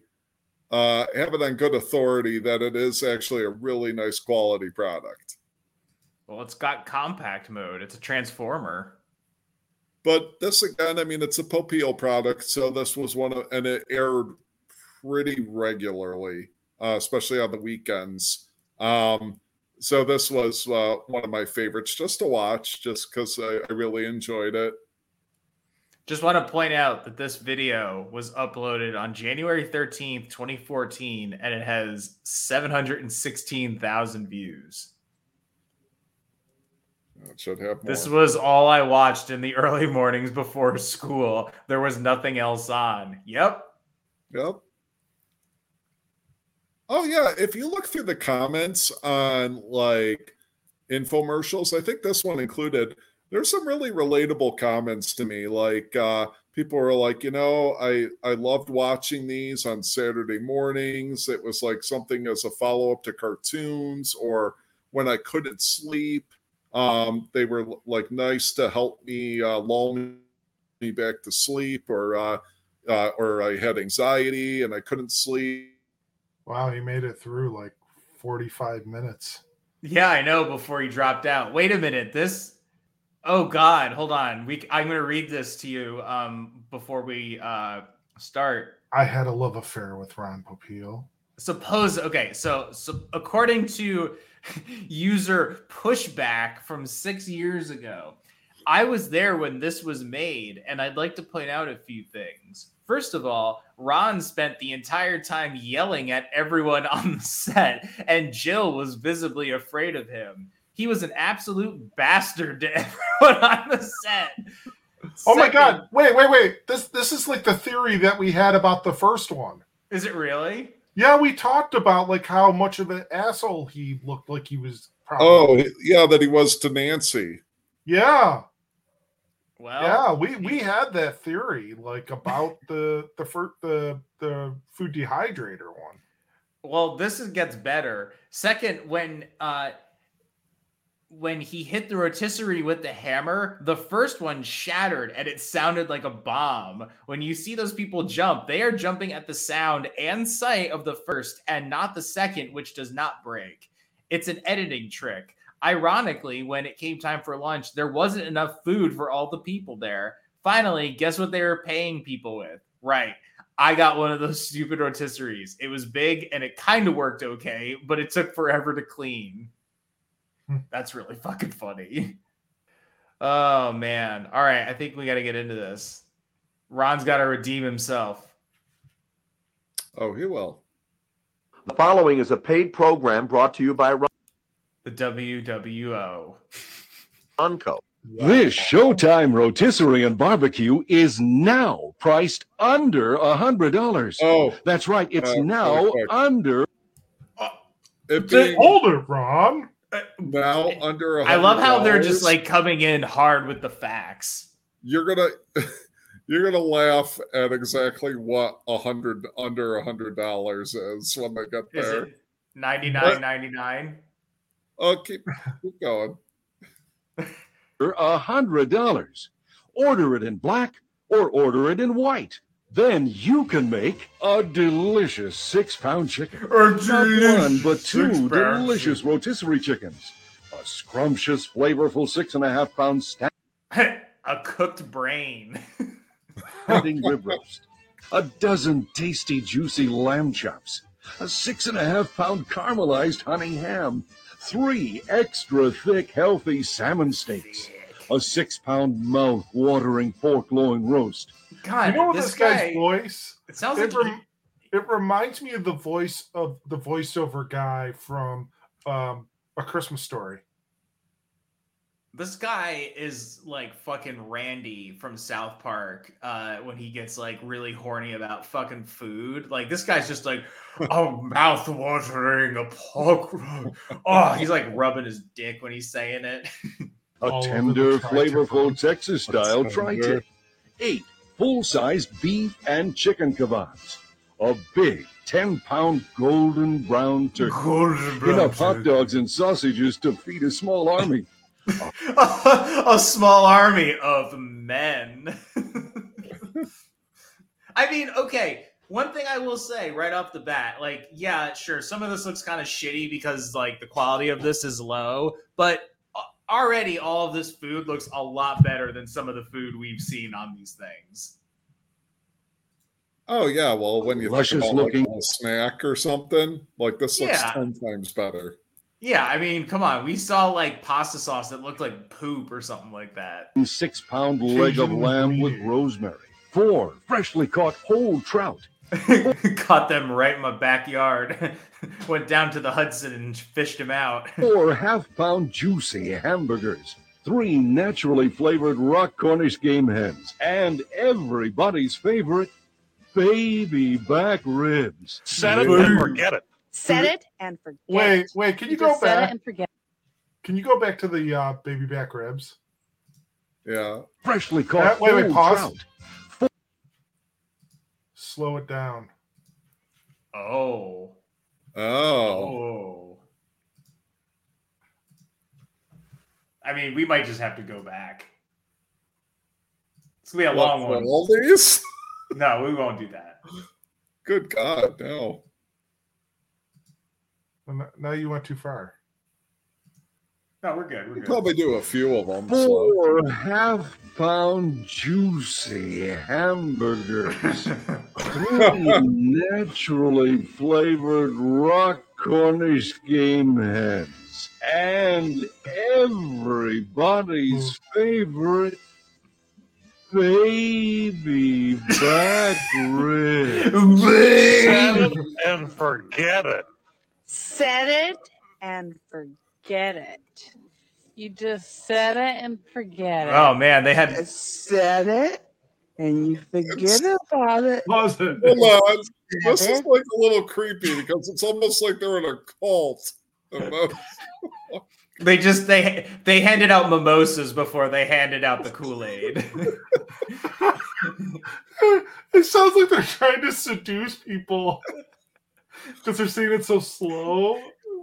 uh, have it on good authority that it is actually a really nice quality product. Well, it's got compact mode. It's a transformer. But this again, I mean, it's a Popeil product, so this was one of, and it aired pretty regularly, uh, especially on the weekends. Um, so this was uh, one of my favorites just to watch, just because I, I really enjoyed it. Just want to point out that this video was uploaded on January 13th, 2014, and it has 716,000 views. It should have more. This was all I watched in the early mornings before school. There was nothing else on. Yep. Yep. Oh yeah, if you look through the comments on like infomercials, I think this one included. There's some really relatable comments to me. Like uh, people were like, you know, I I loved watching these on Saturday mornings. It was like something as a follow up to cartoons, or when I couldn't sleep. Um, they were like nice to help me uh, lull me back to sleep, or uh, uh, or I had anxiety and I couldn't sleep. wow, he made it through like 45 minutes. Yeah, I know before he dropped out. Wait a minute. This Oh god, hold on. We I'm going to read this to you um before we uh start. I had a love affair with Ron Popeil. Suppose okay, so so according to user pushback from 6 years ago, I was there when this was made and I'd like to point out a few things. First of all, Ron spent the entire time yelling at everyone on the set and Jill was visibly afraid of him. He was an absolute bastard to everyone on the set. Oh my god. Wait, wait, wait. This this is like the theory that we had about the first one. Is it really? Yeah, we talked about like how much of an asshole he looked like he was probably. Oh yeah, that he was to Nancy. Yeah. Well, yeah, we we had that theory like about the the fir- the the food dehydrator one. Well, this is, gets better. Second, when uh when he hit the rotisserie with the hammer, the first one shattered and it sounded like a bomb. When you see those people jump, they are jumping at the sound and sight of the first and not the second, which does not break. It's an editing trick. Ironically, when it came time for lunch, there wasn't enough food for all the people there. Finally, guess what they were paying people with? Right. I got one of those stupid rotisseries. It was big and it kind of worked okay, but it took forever to clean. That's really fucking funny. Oh man. All right, I think we got to get into this. Ron's got to redeem himself. Oh, he will. The following is a paid program brought to you by Ron- The WWO. Ronco. This Showtime rotisserie and barbecue is now priced under a hundred dollars. Oh, That's right, it's Uh, now really quick. under. it Say, being hold it, Ron. Now under. I love how they're just like coming in hard with the facts. you're gonna you're gonna laugh at exactly what a hundred under a hundred dollars is when they get Is there. it 99.99? Oh, uh, keep keep going. a hundred dollars. Order it in black or order it in white. Then you can make a delicious six pound chicken. Not one, but two delicious rotisserie chickens. A scrumptious, flavorful six and a half pound a cooked brain. standing rib roast. A dozen tasty, juicy lamb chops. A six and a half pound caramelized honey ham. three extra thick, healthy salmon steaks, a six pound mouth watering pork loin roast. God, you know this, this, guy. guy's voice? it sounds It, like rem- it reminds me of the voice of the voiceover guy from um, A Christmas Story. this guy is like fucking Randy from South Park uh, when he gets like really horny about fucking food. Like this guy's just like, oh, mouth watering a pork. roast." Oh, he's like rubbing his dick when he's saying it. A All over the tender, flavorful. Texas style tri tip. Eight full size beef and chicken kebabs. A big 10 pound golden brown turkey. Enough hot dogs and sausages to feed a small army. a small army of men. I mean, okay. One thing I will say right off the bat, like, yeah, sure, some of this looks kind of shitty because like the quality of this is low, but already all of this food looks a lot better than some of the food we've seen on these things. Oh yeah, well when you Luscious think about looking- like a snack or something, like this looks Yeah. ten times better. Yeah, I mean, come on, we saw like pasta sauce that looked like poop or something like that. Six pound leg of lamb with rosemary. Four freshly caught whole trout. Caught them right in my backyard. Went down to the Hudson and fished him out. Four half pound juicy hamburgers. Three naturally flavored rock Cornish game hens. And everybody's favorite baby back ribs. Set it and forget it. Set it and forget. Wait, it. wait, can you You go just set it back? and forget. Can you go back to the uh, baby back ribs? Yeah. Freshly Uh, caught wait, wait, pause. trout. Slow it down. Oh. Oh. Oh. I mean, we might just have to go back. It's gonna be a What, long one. all these? No, we won't do that. Good God, no. And Now you went too far. No, we're good. We're We good. probably do a few of them. So. Four half pound juicy hamburgers. Three naturally flavored rock Cornish game hens. And everybody's favorite baby back ribs. Set it and forget it. Set it and forget it. You just set it and forget it. Oh man, they had Set it and you forget about it. It. Hold on. This is like a little creepy because it's almost like they're in a cult. they just they they handed out mimosas before they handed out the Kool-Aid. It sounds like they're trying to seduce people because they're saying it so slow.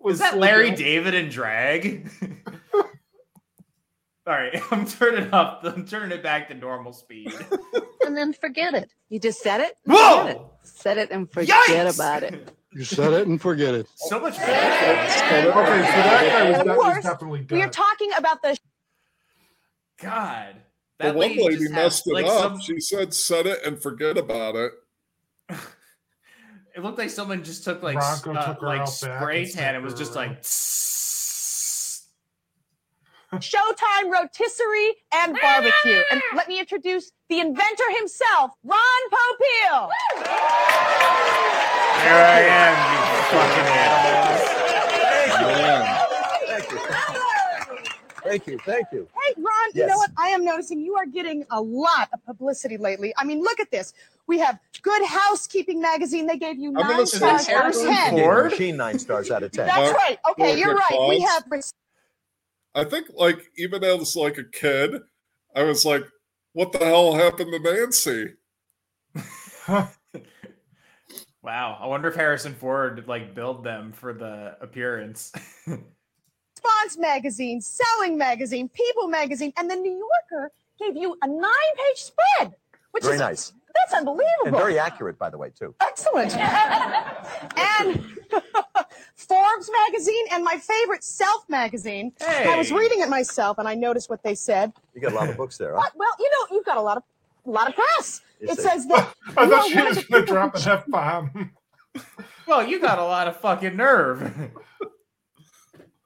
Is that Larry David in drag? All right, I'm turning up. I'm turning it back to normal speed. and then forget it. You just said it. and forget it. Whoa! Set it and forget Yikes! about it. You said it and forget it. So much. Okay, so that guy was, Of that was course, definitely We are talking about the God, The that one lady, lady messed had, it like up. some. She said, "Set it and forget about it." It looked like someone just took like Bronco uh, took her like out spray and tan and set was just like. Showtime rotisserie and barbecue. And let me introduce the inventor himself, Ron Popeil. Here I am, you fucking animals. Thank you. Thank you. Hey, Ron, you know what? I am noticing you are getting a lot of publicity lately. I mean, look at this. We have Good Housekeeping magazine. They gave you I'm nine stars out of ten. Ford? Machine nine stars out of ten. That's right. Okay, Look you're at right. We have I think, like, even as like a kid, I was like, "What the hell happened to Nancy?" Wow, I wonder if Harrison Ford like billed them for the appearance. Response magazine, Selling magazine, People magazine, and the New Yorker gave you a nine-page spread, which Very is nice. That's unbelievable. And very accurate, by the way, too. Excellent. and Forbes magazine and my favorite Self magazine. Hey. I was reading it myself and I noticed what they said. You got a lot of books there, huh? But, well, you know, you've got a lot of a lot of press. You It see. says that I thought are she was going to drop who an F bomb. well, you got a lot of fucking nerve.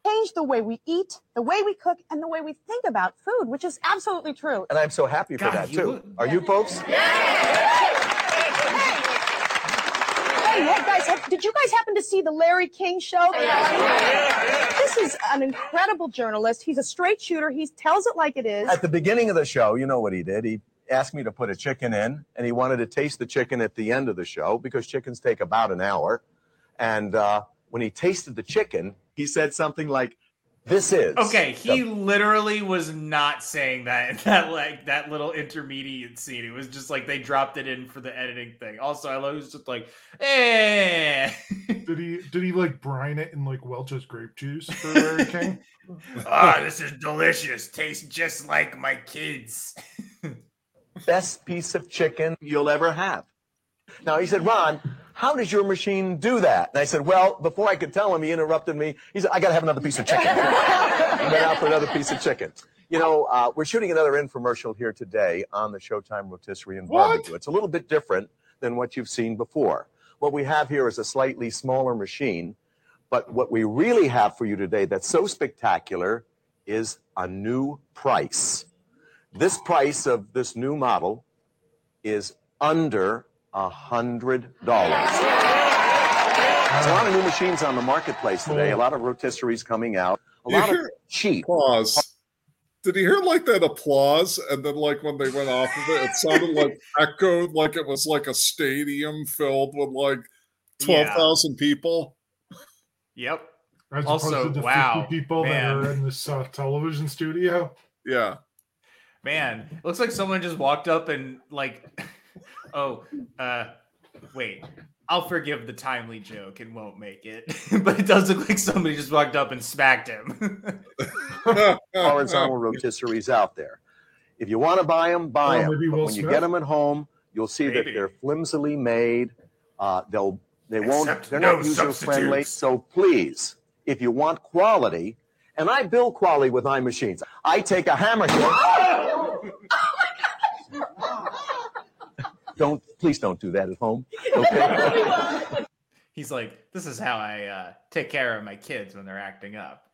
changed the way we eat, the way we cook, and the way we think about food, which is absolutely true. And I'm so happy for God, that you too. would- Are you folks? Hey, hey guys, have- did you guys happen to see the Larry King show? This is an incredible journalist. He's a straight shooter. He tells it like it is. At the beginning of the show, you know what he did? He asked me to put a chicken in, and he wanted to taste the chicken at the end of the show because chickens take about an hour. And uh, when he tasted the chicken, he said something like, "This is Okay, he the literally was not saying that in that like that little intermediate scene. It was just like they dropped it in for the editing thing. Also, I love it was just like, eh. Did he did he like brine it in like Welch's grape juice for Larry King? ah, this is delicious. Tastes just like my kids. best piece of chicken you'll ever have." Now he said, "Ron, how does your machine do that?" And I said, "Well, before I could tell him, he interrupted me. He said, I got to have another piece of chicken." and went out for another piece of chicken. You know, uh, we're shooting another infomercial here today on the Showtime Rotisserie and What? Barbecue. It's a little bit different than what you've seen before. What we have here is a slightly smaller machine, but what we really have for you today that's so spectacular is a new price. This price of this new model is under a hundred dollars. There's a lot of new machines on the marketplace today. A lot of rotisseries coming out. A You lot of cheap. Applause. Did you hear like that applause? And then like when they went off of it, it sounded like echoed like it was like a stadium filled with like twelve thousand people. Yep. As Also, opposed to the wow, 50 people man. that are in this uh, television studio. Yeah. Man, it looks like someone just walked up and like, oh, uh, wait, I'll forgive the timely joke and won't make it, but it does look like somebody just walked up and smacked him. horizontal rotisseries out there. If you want to buy them, buy Oh, them. maybe But Will when you get them at home, you'll see that they're flimsily made. Uh, they'll they won't Except they're no not user friendly. substitutes. So please, if you want quality, and I build quality with my machines. I take a hammer. Don't please don't do that at home. Okay. He's like, this is how I uh, take care of my kids when they're acting up.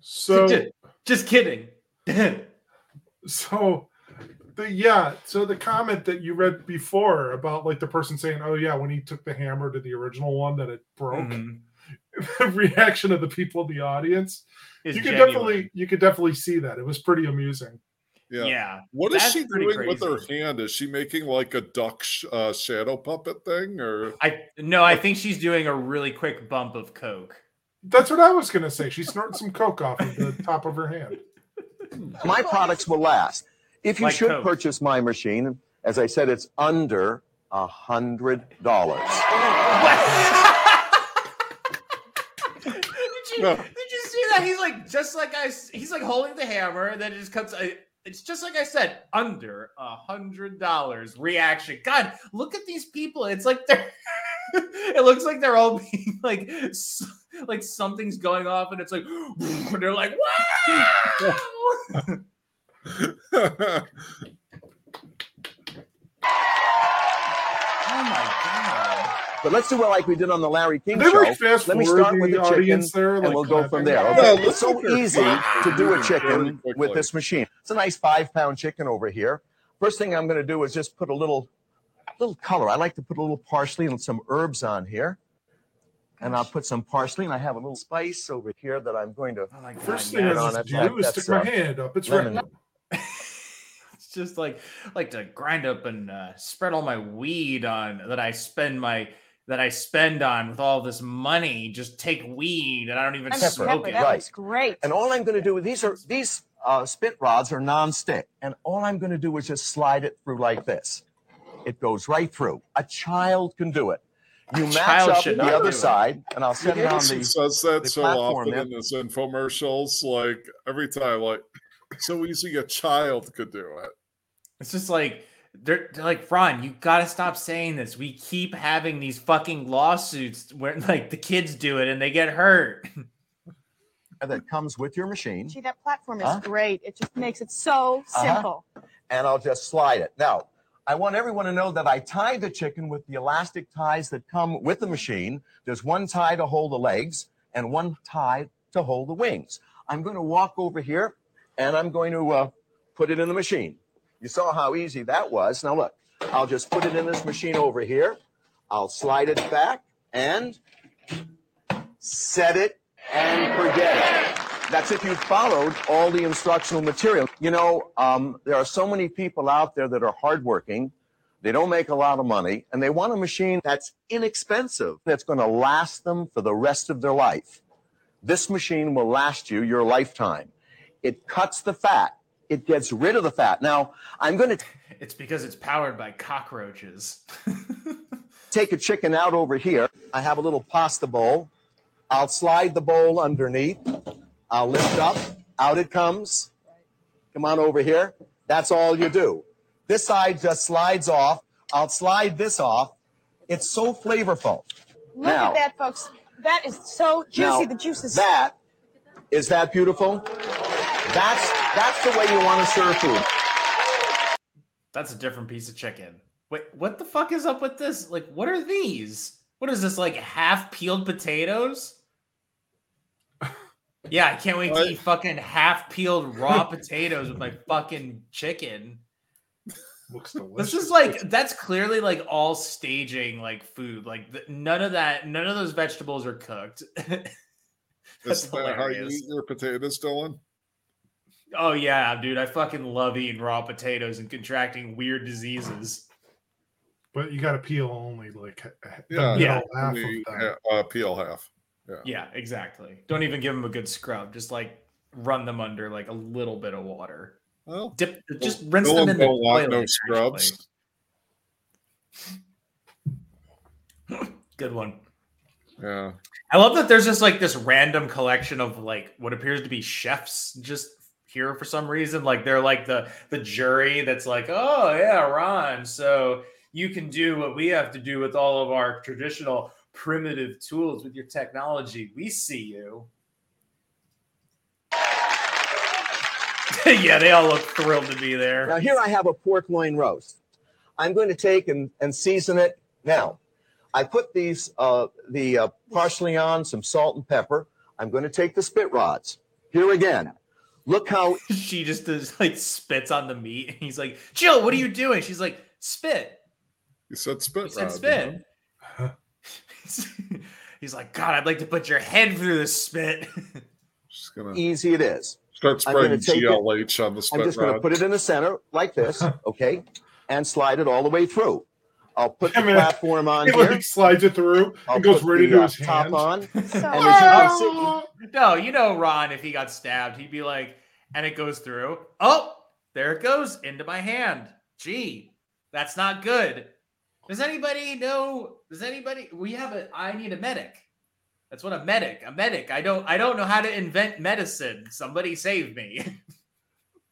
So just, just kidding. so the yeah, so the comment that you read before about like the person saying, "Oh yeah, when he took the hammer to the original one that it broke." Mhm. the reaction of the people in the audience, It's you could genuine. definitely you could definitely see that. It was pretty amusing. Yeah. Yeah. What is That's she pretty doing with her hand? Is she making like a duck sh- uh, shadow puppet thing, or I no, I think she's doing a really quick bump of coke. That's what I was gonna say. She snorted some coke off of the top of her hand. my products will last. If you Like should Coke. purchase my machine, as I said, it's under a hundred dollars. did, you, No. did you see that? He's like just like I. He's like holding the hammer, and then it just cuts. I- It's just like I said, under a hundred dollars. Reaction. God, look at these people. It's like they're. it looks like they're all being like, like something's going off, and it's like, and they're like, wow. oh my god. But let's do it like we did on the Larry King They show. like fast Let me start with the the chicken, audience there, and like we'll go from there. Okay? let's it's so easy to do a chicken with this machine. It's a nice five-pound chicken over here. First thing I'm going to do is just put a little, little color. I like to put a little parsley and some herbs on here. And I'll put some parsley, and I have a little spice over here that I'm going to. My god. First thing. I on just it, that- do is stick my uh, hand up. It's lemon. red. it's just like like to grind up and uh, spread all my weed on that I spend my that I spend on with all this money. Just take weed and I don't even I'm smoke pepper, it. that Right. great. And all I'm going to do with these are these uh, spit rods are non-stick, and all I'm going to do is just slide it through like this. It goes right through. A child can do it. You match child up the other it. side, and I'll set it on Edison the. says that the so often in his infomercials, like every time, like so easy a child could do it. It's just like they're, they're like Ron, you gotta stop saying this. We keep having these fucking lawsuits where like the kids do it and they get hurt. that comes with your machine, See, that platform is Huh? great. It just makes it so Uh-huh. simple. and I'll just slide it. Now, I want everyone to know that I tie the chicken with the elastic ties that come with the machine. There's one tie to hold the legs and one tie to hold the wings. I'm going to walk over here and I'm going to uh, put it in the machine. You saw how easy that was. Now look, I'll just put it in this machine over here. I'll slide it back and set it and forget it. That's if you followed all the instructional material. You know, um, there are so many people out there that are hardworking. They don't make a lot of money and they want a machine that's inexpensive, that's going to last them for the rest of their life. This machine will last you your lifetime. It cuts the fat. It gets rid of the fat. Now, I'm going to It's because it's powered by cockroaches. take a chicken out over here. I have a little pasta bowl. I'll slide the bowl underneath. I'll lift up. Out it comes. Come on over here. That's all you do. This side just slides off. I'll slide this off. It's so flavorful. Look Now- at that, folks. That is so juicy. Now, the juice is That is that beautiful? That's that's the way you want to serve food. That's a different piece of chicken. Wait, what the fuck is up with this? Like, what are these? What is this, like half peeled potatoes? Yeah, I can't wait to eat fucking half peeled raw potatoes with my fucking chicken. Looks delicious. This is like that's clearly like all staging like food. Like th- none of that, none of those vegetables are cooked. That's Isn't that how you eat your potatoes, Dylan? Oh yeah, dude, I fucking love eating raw potatoes and contracting weird diseases. But you got to peel only like h- h- Yeah, Yeah. half of You uh, peel half. Yeah. Yeah, exactly. Don't even give them a good scrub. Just like run them under like a little bit of water. Well, Dip, just rinse Dylan them in the toilet. no scrubs. Good one. Yeah. I love that there's just like this random collection of like what appears to be chefs just here for some reason. Like they're like the the jury that's like, oh yeah, Ron. So you can do what we have to do with all of our traditional primitive tools with your technology. We see you. yeah, they all look thrilled to be there. Now here I have a pork loin roast. I'm going to take and, and season it. Now, I put these uh, the uh, parsley on, some salt and pepper. I'm going to take the spit rods. Here again. Look how she just does like spits on the meat. And he's like, Jill, what are you doing? She's like, spit. You said spit. He said Rod, spit. didn't He's like, God, I'd like to put your head through the spit. you? Just gonna easy it is. start I'm spraying take it- on the spit. I'm spit just going to put it in the center like this, okay, and slide it all the way through. I'll put the Yeah, man. platform on He here. like slides it through I'll and goes put right the, into uh, his top hand. on. so And as you can see, no, you know Ron, if he got stabbed, he'd be like, and it goes through. Oh, there it goes into my hand. Gee, that's not good. Does anybody know? Does anybody? We have a. I need a medic. That's what a medic. A medic. I don't. I don't know how to invent medicine. Somebody save me.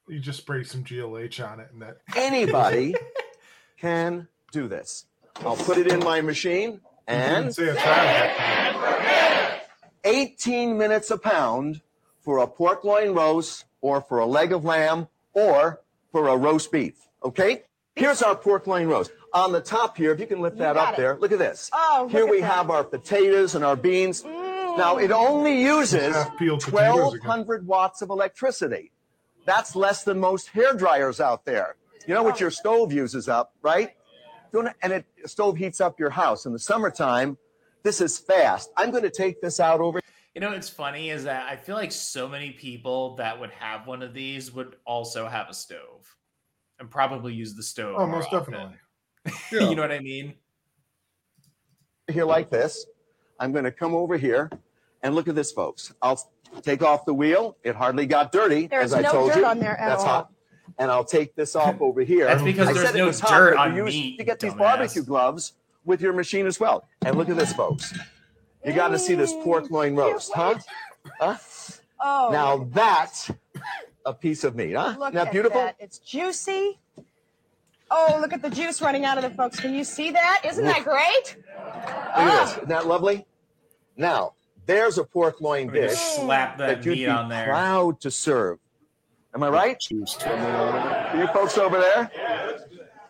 You just spray some GLH on it, and that anybody can do this. I'll put it in my machine and didn't say it's bad. 18 minutes a pound for a pork loin roast or for a leg of lamb or for a roast beef. Okay? Here's our pork loin roast. On the top here, if you can lift You that up it. there, look at this. Oh, look Here at we that. have our potatoes and our beans. Mm. Now, it only uses Half-peeled potatoes again. 1,200 watts of electricity. That's less than most hair dryers out there. You know what oh. your stove uses up, right? And it stove heats up your house. In the summertime, this is fast. I'm going to take this out over You know what's funny is that I feel like so many people that would have one of these would also have a stove and probably use the stove. Oh, most often. definitely. Yeah. you know what I mean? here like this. I'm going to come over here and look at this, folks. I'll take off the wheel. It hardly got dirty, There's as I no told dirt you. on there at That's all. hot. And I'll take this off over here. That's because I there's said it no was hot, dirt but on you use- meat, You get these dumbass. barbecue gloves with your machine as well. And look at this, folks. You got to see this pork mm, loin roast, huh? Huh? Oh, Now that's a piece of meat, huh? look Isn't that at beautiful? that. It's juicy. Oh, look at the juice running out of the folks. Can you see that? Isn't that great? Look at this. Ah. Isn't that lovely? Now, there's a pork loin Let me dish slap that, that you'd meat be on there. proud to serve. Am I right? Juice trimming. You folks over there?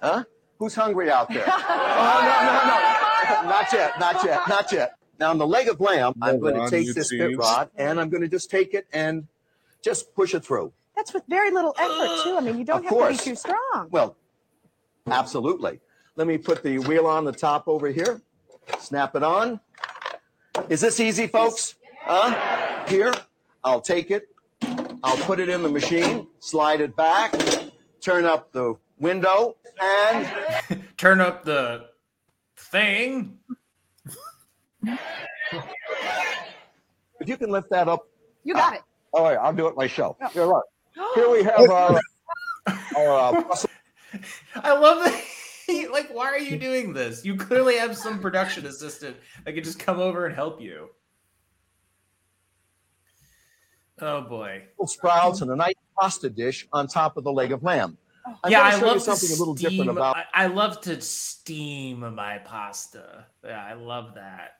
Huh? Who's hungry out there? oh, no, no, no. Not yet, not yet, not yet. Now, on the leg of lamb, I'm going to take this bit rod and I'm going to just take it and just push it through. That's with very little effort, too. I mean, you don't Of have course. to be too strong. Well, absolutely. Let me put the wheel on the top over here. Snap it on. Is this easy, folks? Huh? Here, I'll take it. I'll put it in the machine, slide it back, turn up the window, and Turn up the thing. if you can lift that up. You got it. All right, I'll do it myself. Here, look. Here we have our, our uh, I love that. like, why are you doing this? You clearly have some production assistant that could just come over and help you. Oh boy. sprouts and a nice pasta dish on top of the leg of lamb. Oh. I'm yeah, I love to something a little different steam- about I, I love to steam my pasta. Yeah, I love that.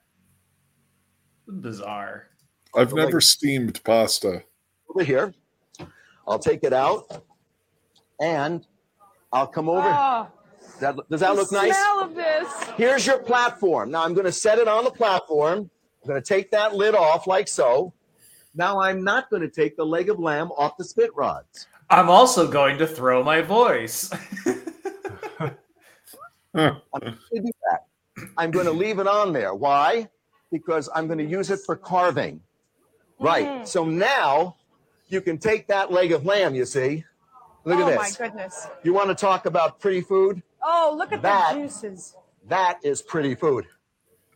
Bizarre. I've never steamed pasta. over here. I'll take it out and I'll come over. Oh, That, does that the look nice? smell of this. Here's your platform. Now I'm going to set it on the platform. I'm going to take that lid off like so. Now I'm not going to take the leg of lamb off the spit rods. I'm also going to throw my voice. I'm going to do that. I'm going to leave it on there. Why? Because I'm going to use it for carving. Right. Mhm. So now you can take that leg of lamb, you see. Look oh at my this. goodness. You want to talk about pretty food? Oh, look at That- the juices. That is pretty food.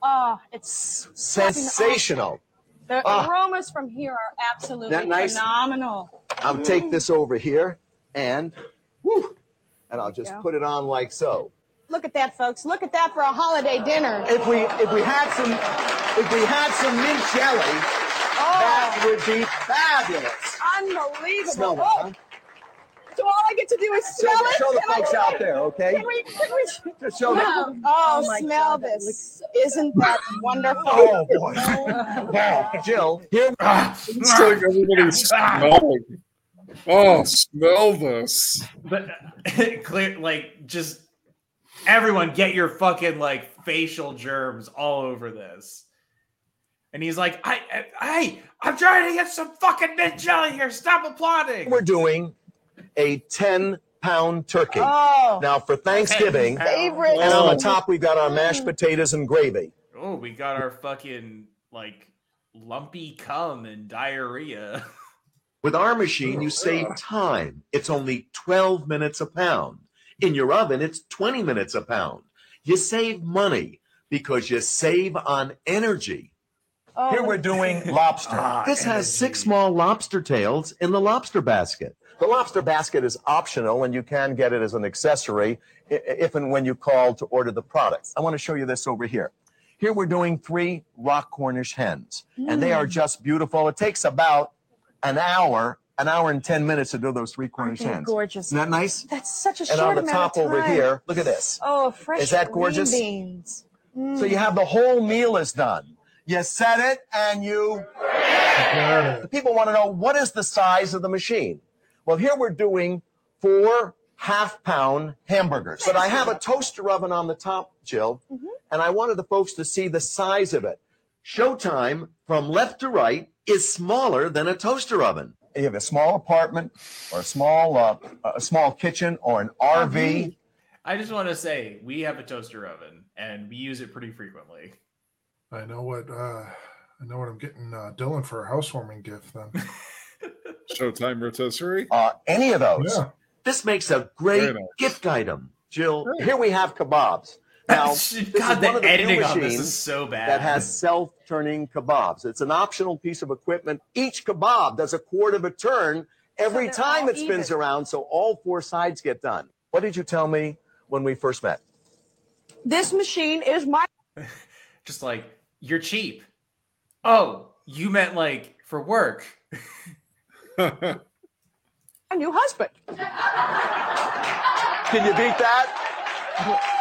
Oh, it's Sensational. The Ah. aromas from here are absolutely nice? phenomenal. I'll take this over here and whew, and I'll just put it on like so. Look at that, folks. Look at that for a holiday dinner. If we if we had some if we had some mint jelly, that would be fabulous. Unbelievable. Smell that, oh, huh? So all I get to do is Show, smell it? show the folks out there, okay? Can we, can we, Just show them. Oh, Oh smell God, that this. Isn't that wonderful? Oh boy. Wow. Jill, here ah, It's like everybody's smelling. Oh, smell this. but clear, like, just everyone get your fucking like facial germs all over this. And he's like, I, I, I I'm trying to get some fucking mint jelly here. Stop applauding. we're doing a 10 pound turkey. Oh, Now for Thanksgiving, favorite. and on the top we've got our mashed potatoes and gravy. Oh, we got our fucking like lumpy cum and diarrhea. With our machine, you save time. It's only 12 minutes a pound. In your oven, it's 20 minutes a pound. You save money because you save on energy. Oh, Here we're doing lobster. Ah, this has energy. six small lobster tails in the lobster basket. The lobster basket is optional and you can get it as an accessory if and when you call to order the product. I want to show you this over here. Here we're doing three rock Cornish hens, and they are mm. just beautiful. It takes about an hour, an hour and 10 minutes to do those three Cornish hens. gorgeous. Isn't that nice? That's such a And short on the top over here, look at this. Oh, fresh Is that green gorgeous? beans. So you mm. have the whole meal is done. You set it and you it. people want to know what is the size of the machine. Well, here we're doing four half pound hamburgers, but I have a toaster oven on the top, Jill, Mhm. and I wanted the folks to see the size of it. Showtime from left to right is smaller than a toaster oven. You have a small apartment or a small uh, a small kitchen or an RV. I just want to say we have a toaster oven and we use it pretty frequently. I know what uh I know what I'm getting uh, Dylan for a housewarming gift then. Showtime rotisserie. Uh, any of those. Yeah. This makes a great nice. gift item. Jill, here we have kebabs. Now, God, this is the one of the editing on this machines is so bad. that has self-turning kebabs. It's an optional piece of equipment. Each kebab does a quarter of a turn every they're time it spins even. around, so all four sides get done. What did you tell me when we first met? This machine is my just like you're cheap. Oh, you meant like for work. new husband. Can you beat that?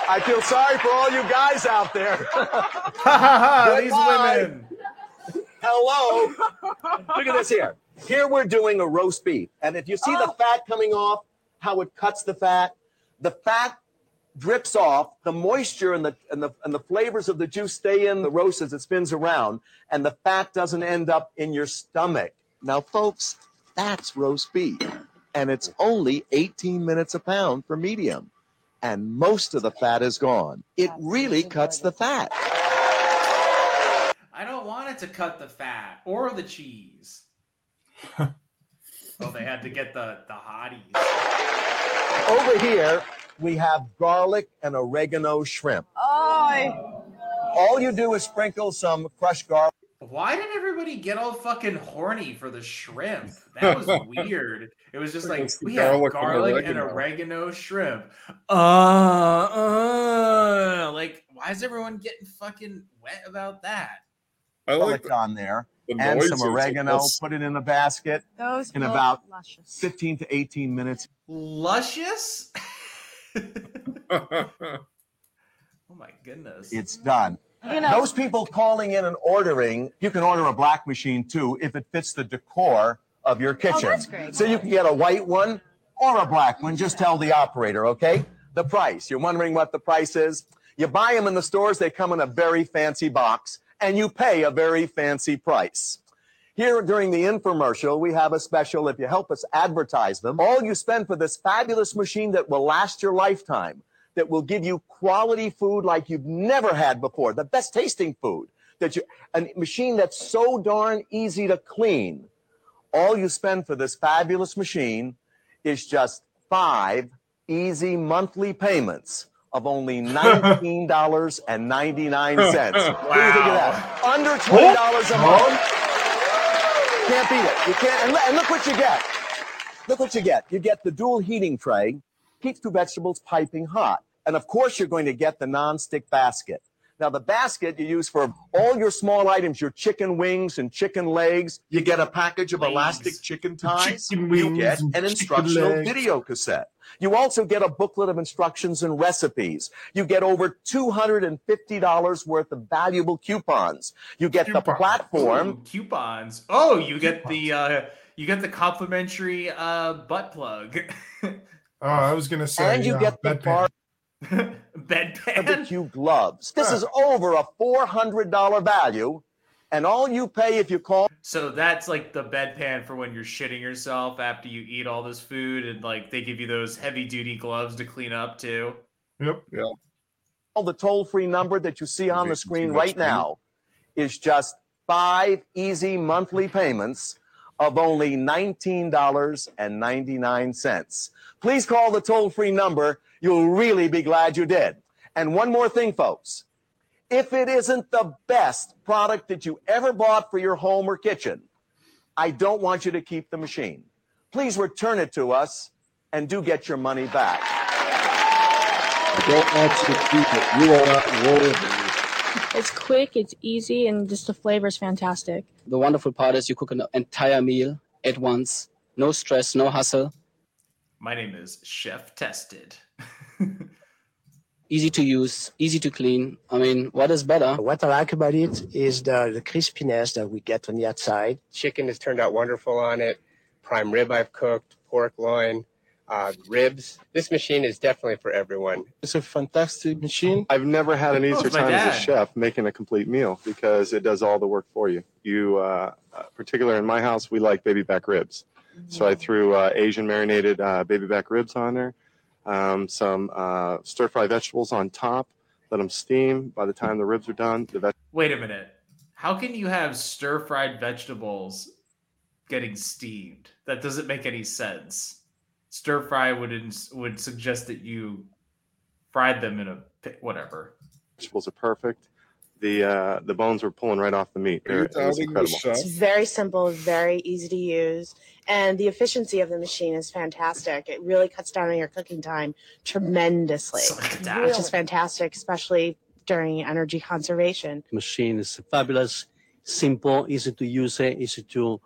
I feel sorry for all you guys out there. These women. Hello. Look at this here. Here we're doing a roast beef. And if you see the Oh. fat coming off, how it cuts the fat, the fat drips off, the moisture and the and the and the flavors of the juice stay in the roast as it spins around, and the fat doesn't end up in your stomach. Now, folks, that's roast beef, and it's only 18 minutes a pound for medium, and most of the fat is gone. It really cuts the fat. I don't want it to cut the fat or the cheese. oh, they had to get the the hotties. Over here, we have garlic and oregano shrimp. Oh, All you do is sprinkle some crushed garlic. Why did everybody get all fucking horny for the shrimp? That was weird. It was just like It's the we have garlic and garlic and oregano." oregano shrimp. Uh, uh, like why is everyone getting fucking wet about that? I like garlic on there the and some oregano. this. Put it in a basket those in about luscious. 15 to 18 minutes. Luscious? Oh my goodness. It's done. You know, Those people calling in and ordering, you can order a black machine too if it fits the decor of your oh, kitchen. Oh, that's great. So you can get a white one or a black one. Just tell the operator, okay? The price. You're wondering what the price is? You buy them in the stores, they come in a very fancy box, and you pay a very fancy price. Here during the infomercial, we have a special. If you help us advertise them, all you spend for this fabulous machine that will last your lifetime, that will give you quality food like you've never had before, the best tasting food, that you, a machine that's so darn easy to clean. All you spend for this fabulous machine is just five easy monthly payments of only $19.99. What do you think of that? Under $20 a month. Can't beat it. You can't. And, look- and look what you get. Look what you get. You get the dual heating tray, keeps two vegetables piping hot. And of course, you're going to get the non-stick basket. Now, the basket you use for all your small items, your chicken wings and chicken legs. You get a package of Legs. elastic chicken ties. Chicken you get an instructional legs. video cassette. You also get a booklet of instructions and recipes. You get over $250 worth of valuable coupons. You get the platform. Ooh, coupons. Oh, you get the uh you get the complimentary uh butt plug. Oh, I was gonna say, And you uh, get the bedpan. bar Bedpan. barbecue gloves. This is over a $400 value. And all you pay if you call So that's like the bedpan for when you're shitting yourself after you eat all this food, and like they give you those heavy duty gloves to clean up too. Yep. Yeah. The toll free number that you see on the Making too screen right now is just five easy monthly payments of only $19.99. Please call the toll free number. You'll really be glad you did. And one more thing, folks. If it isn't the best product that you ever bought for your home or kitchen, I don't want you to keep the machine. Please return it to us and do get your money back. I don't want you to keep it. You are not worthy. It's quick, it's easy, and just the flavor is fantastic. The wonderful part is you cook an entire meal at once. No stress, no hustle. My name is Chef Tested. Easy to use, easy to clean. I mean, what is better? What I like about it is the, the crispiness that we get on the outside. Chicken has turned out wonderful on it. Prime rib I've cooked, pork loin, uh, ribs. This machine is definitely for everyone. It's a fantastic machine. I've never had an Oh, easier it's my time as a chef making a complete meal because it does all the work for you. You, uh, uh, particularly in my house, we like baby back ribs. So I threw uh, Asian marinated uh, baby back ribs on there, um, some uh, stir fry vegetables on top, let them steam. By the time the ribs are done, the veg- Wait a minute. How can you have stir fried vegetables getting steamed? That doesn't make any sense. Stir fry would ins- would suggest that you fried them in a pi- whatever. vegetables are perfect. The uh, the bones were pulling right off the meat. They're- it was doubting the incredible. It's very simple, very easy to use, and the efficiency of the machine is fantastic. It really cuts down on your cooking time tremendously, which is fantastic, especially during energy conservation. machine is fabulous, simple, easy to use, it, easy to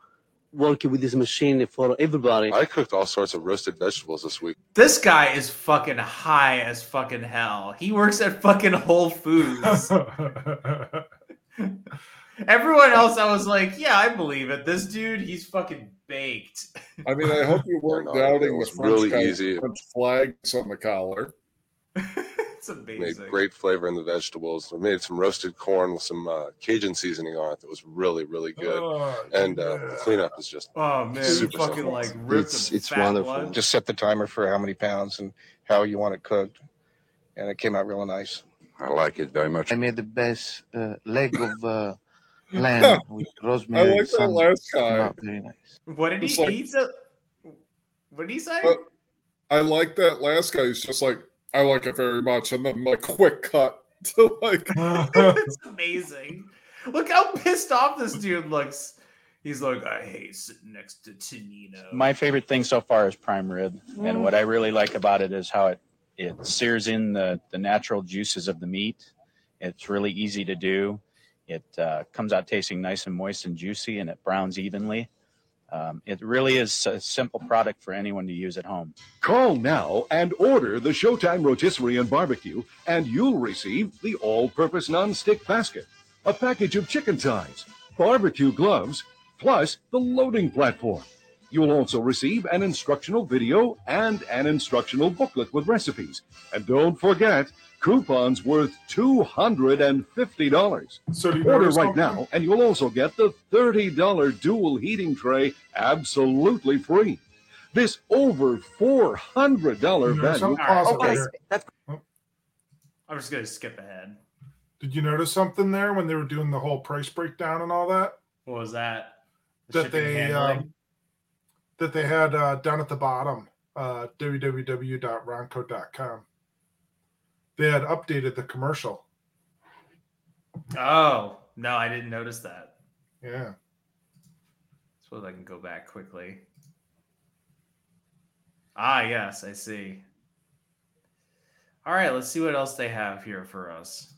work with this machine for everybody. I cooked all sorts of roasted vegetables this week. This guy is fucking high as fucking hell. He works at fucking Whole Foods. Everyone else, I was like, yeah, I believe it. This dude, he's fucking baked. I mean, I hope you weren't doubting it was the French, really guy- easy. French flags on the collar. It's Made amazing. great flavor in the vegetables. We made some roasted corn with some uh, Cajun seasoning on it that was really, really good. Oh, and uh, the cleanup is just Oh man, super fucking simple. like ripped It's the it's fat wonderful. blood. Just set the timer for how many pounds and how you want it cooked, and it came out really nice. I like it very much. I made the best uh, leg of uh, lamb with rosemary. I rosemary. like and that sun. last Came guy. very nice. What did It's he like- eat? The, what did he say? But I like that last guy. He's just like, I like it very much, and then like quick cut to like. it's amazing. Look how pissed off this dude looks. He's like, I hate sitting next to Tanino. My favorite thing so far is prime rib, Mm. and what I really like about it is how it it sears in the the natural juices of the meat. It's really easy to do. It uh, comes out tasting nice and moist and juicy, and it browns evenly. Um, it really is a simple product for anyone to use at home. Call now and order the Showtime Rotisserie and Barbecue, and you'll receive the all purpose non-stick basket, a package of chicken ties, barbecue gloves, plus the loading platform. You'll also receive an instructional video and an instructional booklet with recipes. And don't forget, coupons worth $250. So you Order right something? now, and you'll also get the $30 dual heating tray absolutely free. This over $400 You notice value. something? Pause Oh, it there. I'm just gonna skip ahead. Did you notice something there when they were doing the whole price breakdown and all that? What was that? The that they um, that they had uh, down at the bottom, uh, www.ronco.com. They had updated the commercial. Oh no, I didn't notice that. Yeah. Suppose I can go back quickly. Ah, yes, I see. All right, let's see what else they have here for us.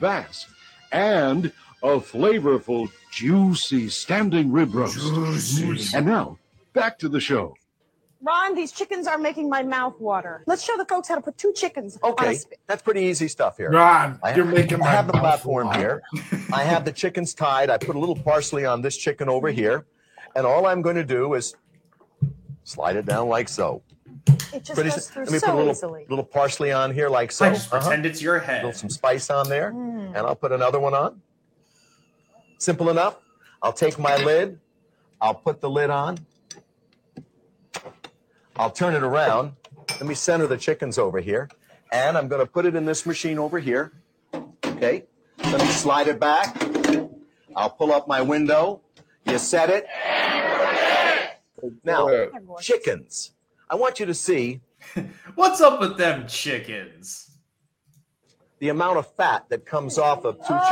Bass and a flavorful, juicy standing rib roast. And now, back to the show. Ron, these chickens are making my mouth water. Let's show the folks how to put two chickens on a Okay, spit. that's pretty easy stuff here. Ron, I you're have, making I my have the platform water. here. I have the chickens tied. I put a little parsley on this chicken over here. And all I'm going to do is slide it down like so. It just Pretty goes s- through Let me so put a little, easily. little parsley on here like so. I just Uh-huh. pretend it's your head. little some spice on there. Mm. And I'll put another one on. Simple enough. I'll take my lid. I'll put the lid on. I'll turn it around. Let me center the chickens over here. And I'm going to put it in this machine over here. Okay. Let me slide it back. I'll pull up my window. You set it. Now, chickens. I want you to see What's up with them chickens? the amount of fat that comes off of two Oh.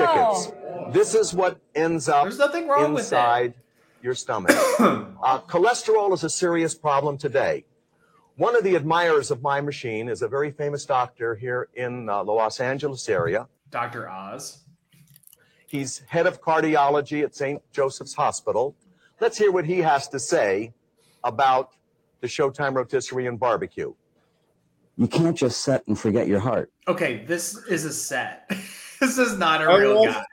chickens. This is what ends up There's nothing wrong with inside your stomach. uh, cholesterol is a serious problem today. One of the admirers of my machine is a very famous doctor here in uh, the Los Angeles area. Dr. Oz. He's head of cardiology at St. Joseph's Hospital. Let's hear what he has to say about the Showtime Rotisserie and Barbecue. You can't just set and forget your heart. Okay, this is a set. this is not a I real guy.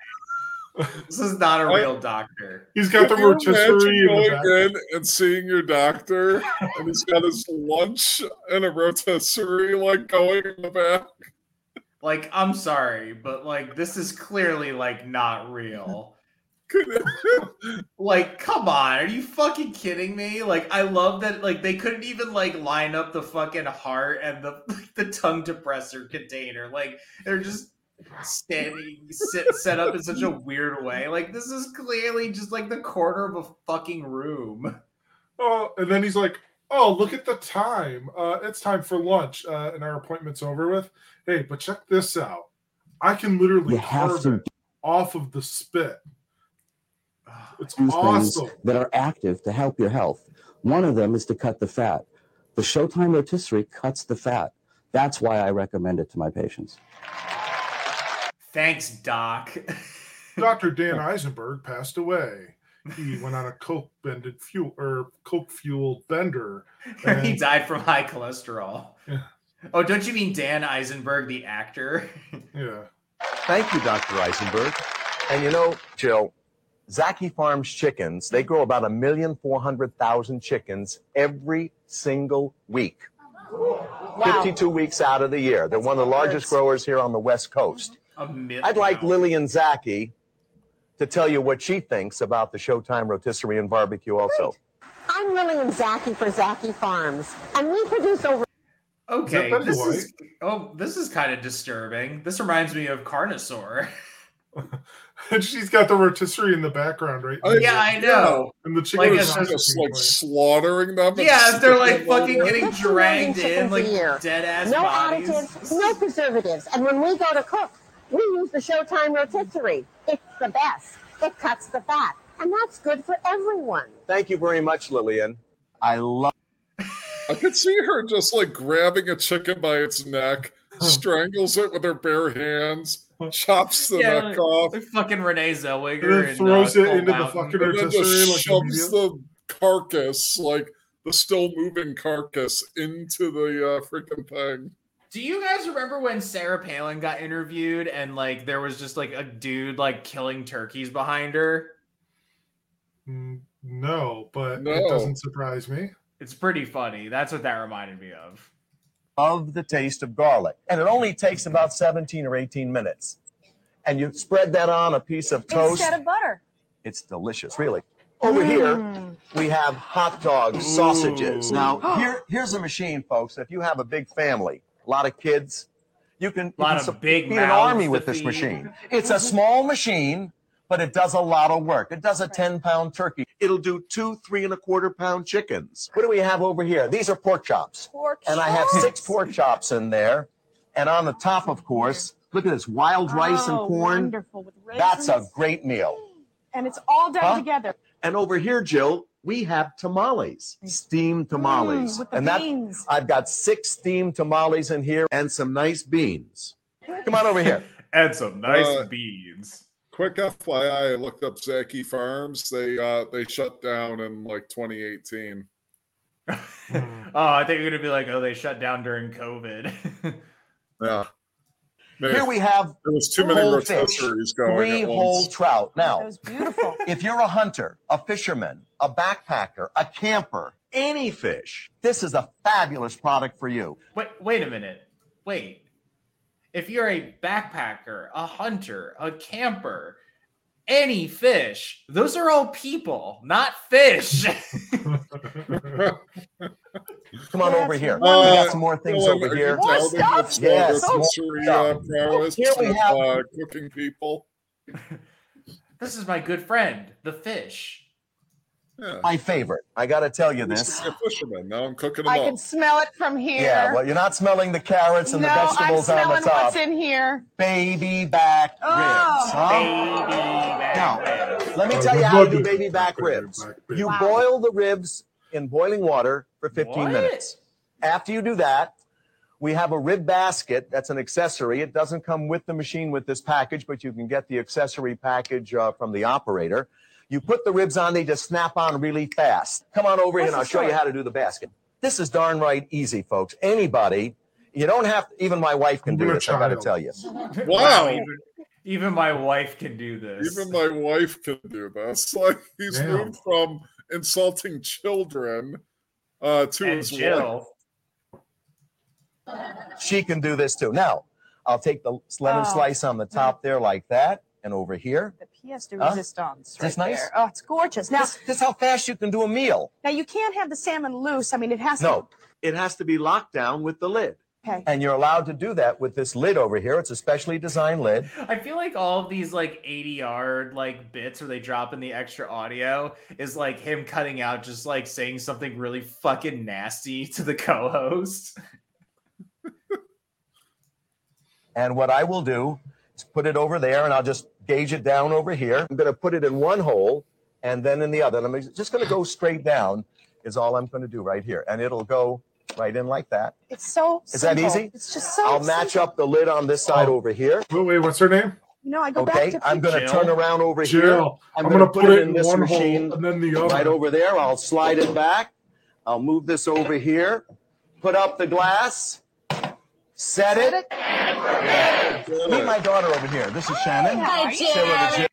This is not a I- real doctor. He's got the Can you imagine rotisserie going back. in and seeing your doctor, and he's got his lunch and a rotisserie like going in the back. Like, I'm sorry, but like this is clearly like not real. like, come on, are you fucking kidding me? Like, I love that like they couldn't even like line up the fucking heart and the the tongue depressor container. Like, they're just standing sit, set up in such a weird way. Like, this is clearly just like the corner of a fucking room. Oh, and then he's like, "Oh, look at the time. Uh, it's time for lunch, uh, and our appointment's over with. Hey, but check this out. I can literally You have carve to it off of the spit. It's do awesome. that are active to help your health. One of them is to cut the fat. The Showtime rotisserie cuts the fat. That's why I recommend it to my patients. Thanks, Doc. Dr. Dan Eisenberg passed away. He went on a coke bended fuel or coke fueled bender. he died from high cholesterol. Yeah. Oh, don't you mean Dan Eisenberg, the actor? Yeah. Thank you, Dr. Eisenberg. And you know, Jill, Zacky Farms chickens, they grow about a million four hundred thousand chickens every single week. Wow. 52 weeks out of the year. They're one of the largest growers here on the West Coast. A million. I'd like Lillian Zacky to tell you what she thinks about the Showtime rotisserie and barbecue also. I'm Lillian Zacky for Zacky Farms, and we produce over. Okay, Betty this White? is oh, this is kind of disturbing. This reminds me of Carnosaur. And she's got the rotisserie in the background, right? I- yeah, I know. And the chicken Like, is just- Just like slaughtering them. and Yeah, they're like fucking getting there. Dragged in like dead ass No bodies. additives, no preservatives, and when we go to cook, we use the Showtime rotisserie. It's the best. It cuts the fat, and that's good for everyone. Thank you very much, Lillian. I love. I could see her just like grabbing a chicken by its neck, strangles it with her bare hands, chops the Yeah, neck like, off, like fucking Renee Zellweger And then and, throws uh, it Cold into the fucking and then rotisserie just like shoves the carcass, like the still moving carcass, into the uh, freaking thing. Do you guys remember when Sarah Palin got interviewed and like there was just like a dude like killing turkeys behind her? Mm, No, but it doesn't surprise me. It's pretty funny. That's what that reminded me of. Of the taste of garlic. And it only takes about 17 or 18 minutes. And you spread that on a piece of toast. Instead of butter. It's delicious, really. Over here, we have hot dog sausages. Ooh. Now, here, here's a machine, folks. If you have a big family, a lot of kids, you can, you Lot can of big feed an army to with this feed. machine. It's a small machine, but it does a lot of work. It does a 10 pound turkey. It'll do two, three and a quarter pound chickens. What do we have over here? These are pork chops. Pork And I have six pork chops in there. And on the top, of course, look at this wild rice and Oh, corn. Wonderful with That's a great meal. and it's all done Huh? together. And over here, Jill, we have tamales, steamed tamales. Mm, with the and that. I've got six steamed tamales in here and some nice beans. Come on over here. And some nice Uh, beans. Quick FYI, I looked up Zacky Farms. They uh they shut down in like 2018. Oh, I think you're gonna be like, oh, they shut down during COVID. Yeah. Here we have there was too many whole fish, rotisseries going three at whole once. trout. Now, beautiful. if you're a hunter, a fisherman, a backpacker, a camper, any fish, this is a fabulous product for you. wait, wait a minute. Wait. If you're a backpacker, a hunter, a camper, any fish, those are all people, not fish. Come on over here. Uh, we got some more things Dylan, over here. you delving Yes, more uh, stuff. prowess Here we have uh, cooking people. this is my good friend, the fish. Yeah. my favorite. I got to tell you this. to a fisherman. Now I'm cooking them I up. can smell it from here. Yeah, well, you're not smelling the carrots and no, the I'm vegetables on the top. what's in here. Baby back ribs. Oh. huh? Now, let me tell you how to do baby back ribs. You boil the ribs in boiling water for 15 What? minutes. After you do that, we have a rib basket. That's an accessory. It doesn't come with the machine with this package, but you can get the accessory package uh, from the operator. You put the ribs on, they just snap on really fast. Come on over here and I'll show the you how to do the basket. This is darn right easy, folks. Anybody, you don't have, even my wife can do Even a this, I gotta tell you. Wow. Even, even my wife can do this. Even my wife can do this. Like he's Damn. moved from insulting children uh, to and his wife. She can do this too. Now, I'll take the lemon Oh. slice on the top there like that, and over here. The pièce de Huh? resistance. Is this right nice? there. Oh, it's gorgeous. Now, This, this is how fast you can do a meal. now you can't have the salmon loose. I mean, it has No, it has to be locked down with the lid. To. Okay. And you're allowed to do that with this lid over here. It's a specially designed lid. I feel like all of these like 80 yard like bits where they drop in the extra audio is like him cutting out just like saying something really fucking nasty to the co-host. And what I will do is put it over there and I'll just gauge it down over here. I'm going to put it in one hole and then in the other. And I'm just going to go straight down, is all I'm going to do right here. And it'll go right in like that. It's so. Is that simple. easy? It's just so. I'll match simple. up the lid on this side Oh. over here. Wait, wait, what's her name? You know, I go Okay, back to. I'm going to Jill. turn around over here. Jill. I'm I'm, gonna gonna put put it it in in this one machine hole and then the other. right over there. I'll slide it back. I'll move this over here. Put up the glass. Set it. Meet my daughter over here. This is Shannon. Hi, Say hello Jill.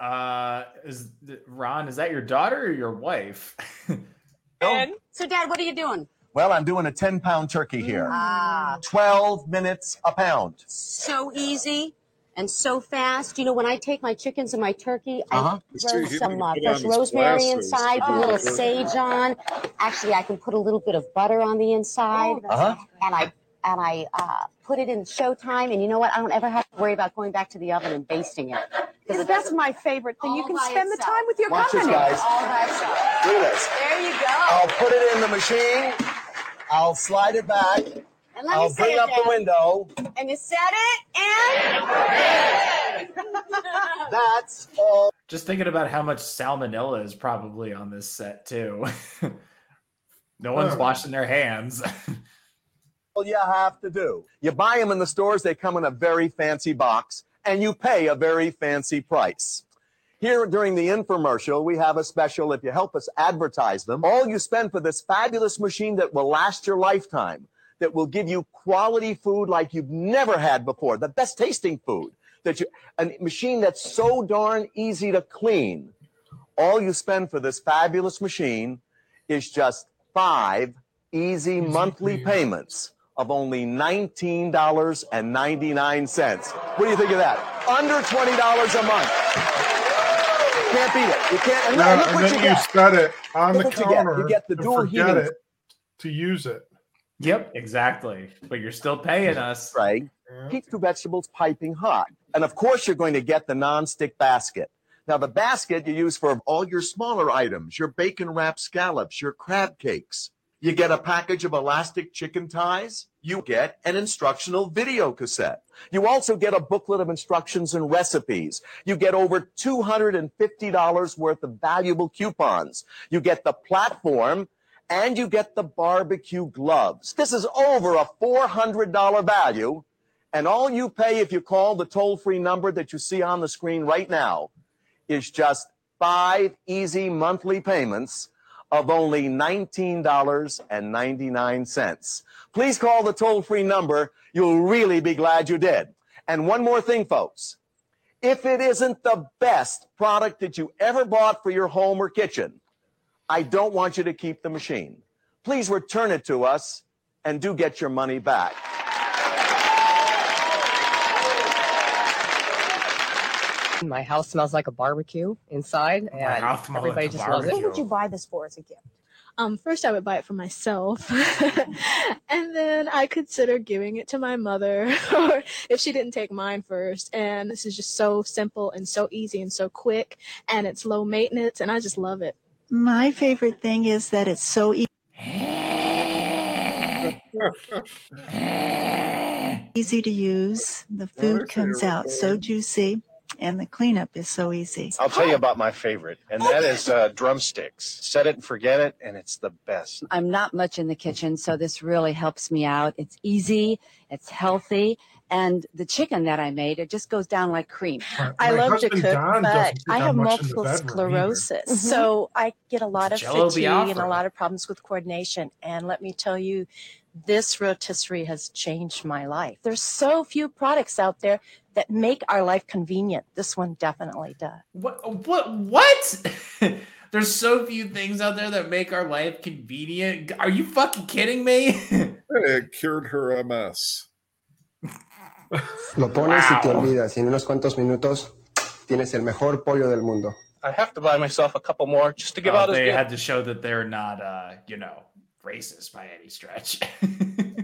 Uh is Ron, is that your daughter or your wife? And so, Dad, what are you doing? Well, I'm doing a 10 pound turkey here. Ah. 12 minutes a pound. So easy and so fast. You know, when I take my chickens and my turkey, Uh-huh. I throw some uh, fresh rosemary glasses. inside, put a little Oh. sage on. Actually, I can put a little bit of butter on the inside, Uh-huh. and I and I uh, put it in Showtime. And you know what? I don't ever have to worry about going back to the oven and basting it. Because that's my favorite thing. You can by spend the time with your Watch this, company. guys. All by itself. Look at this. There you go. I'll put it in the machine. I'll slide it back. And let I'll say bring it, up the window. And you set it and. That's all. Just thinking about how much salmonella is probably on this set too. no one's Oh. washing their hands. all you have to do. You buy them in the stores, they come in a very fancy box, and you pay a very fancy price. Here during the infomercial, we have a special if you help us advertise them. All you spend for this fabulous machine that will last your lifetime, that will give you quality food like you've never had before, the best tasting food, that you a machine that's so darn easy to clean. All you spend for this fabulous machine is just five easy monthly payments of only $19.99. What do you think of that? Under $20 a month. Can't beat it. You can't. And Yeah, look and what then you you get. set it on Look the what you get. counter. You get the and dual heating. it to use it. Yep, exactly. But you're still paying us. Right. Keeps the vegetables piping hot. And of course, you're going to get the non-stick basket. Now, the basket you use for all your smaller items, your bacon wrapped scallops, your crab cakes. You get a package of elastic chicken ties. You get an instructional video cassette. You also get a booklet of instructions and recipes. You get over $250 worth of valuable coupons. You get the platform and you get the barbecue gloves. This is over a $400 value. And all you pay if you call the toll free number that you see on the screen right now is just five easy monthly payments of only $19.99. Please call the toll free number. You'll really be glad you did. And one more thing, folks. If it isn't the best product that you ever bought for your home or kitchen, I don't want you to keep the machine. Please return it to us and do get your money back. My house smells like a barbecue inside, and house smells like everybody a just loves Who it. would you buy this for as a gift? Um, first, I would buy it for myself, and then I consider giving it to my mother, or if she didn't take mine first. And this is just so simple and so easy and so quick, and it's low maintenance, and I just love it. My favorite thing is that it's so e- easy to use. The food comes out so juicy, and the cleanup is so easy. I'll tell you about my favorite, and that is uh, drumsticks. Set it and forget it, and it's the best. I'm not much in the kitchen, so this really helps me out. It's easy, it's healthy, and the chicken that I made, it just goes down like cream. I My love to cook, Don but I have up much in the multiple bedroom either. sclerosis. So I get a lot of Jello fatigue and a lot of problems with coordination. And let me tell you, this rotisserie has changed my life. There's so few products out there that make our life convenient. This one definitely does. What? What? What? There's so few things out there that make our life convenient. Are you fucking kidding me? It cured her MS. Lo pones y te olvidas. Y en unos cuantos minutos tienes el mejor pollo del mundo. I have to buy myself a couple more just to give Oh, out they gift. had to show that they're not, uh, you know, racist by any stretch.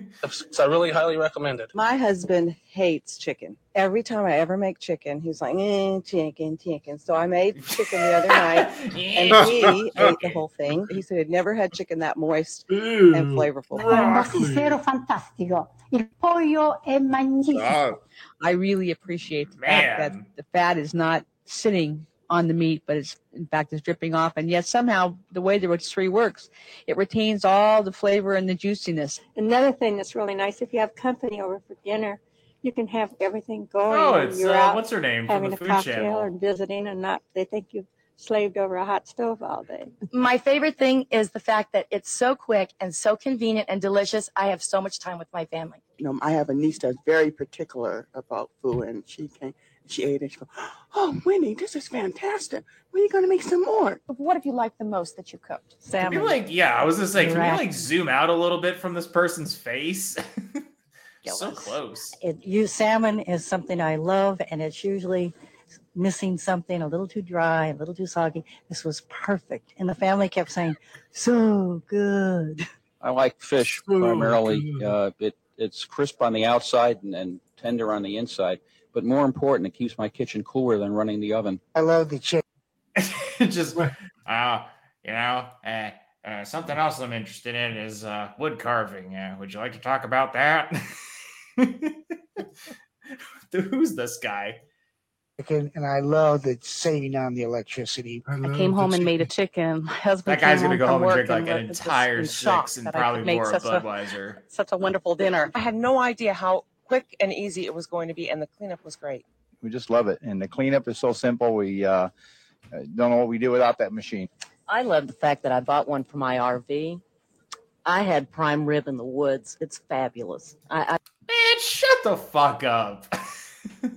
So I really highly recommend it. My husband hates chicken. Every time I ever make chicken, he's like, eh, chicken, chicken. So I made chicken the other night, and he ate the whole thing. He said he'd never had chicken that moist and flavorful. Pasticcero fantastico. Il pollo è magnifico. I really appreciate the Man. fact that the fat is not sitting on the meat, but it's in fact it's dripping off. And yet somehow the way the rotisserie works, it retains all the flavor and the juiciness. Another thing that's really nice if you have company over for dinner, you can have everything going. Oh, it's, you're uh, out what's her name from having the a cocktail Channel. and visiting, and not they think you've slaved over a hot stove all day. My favorite thing is the fact that it's so quick and so convenient and delicious. I have so much time with my family. you know, I have a niece that's very particular about food, and she can She ate it. She goes, "Oh, Winnie, this is fantastic. When are you going to make some more?" What have you liked the most that you cooked? Can we like, yeah, I was gonna say, can we Right. like zoom out a little bit from this person's face? so close. It, you salmon is something I love, and it's usually missing something a little too dry, a little too soggy. This was perfect, and the family kept saying, "So good." I like fish primarily. Uh, it it's crisp on the outside and, and tender on the inside. But more important, it keeps my kitchen cooler than running the oven. I love the chicken. just uh you know uh, uh something else i'm interested in is uh wood carving uh, would you like to talk about that who's this guy Chicken, and I love the saving on the electricity. I came home and made a chicken. My husband that guy's gonna go from home and work drink like an entire in six and I probably could make more of a- budweiser Such a wonderful dinner. I had no idea how quick and easy it was going to be, and the cleanup was great. We just love it. And the cleanup is so simple. We uh, uh, don't know what we do without that machine. I love the fact that I bought one for my RV. I had prime rib in the woods. It's fabulous. I, I Man, shut the fuck up.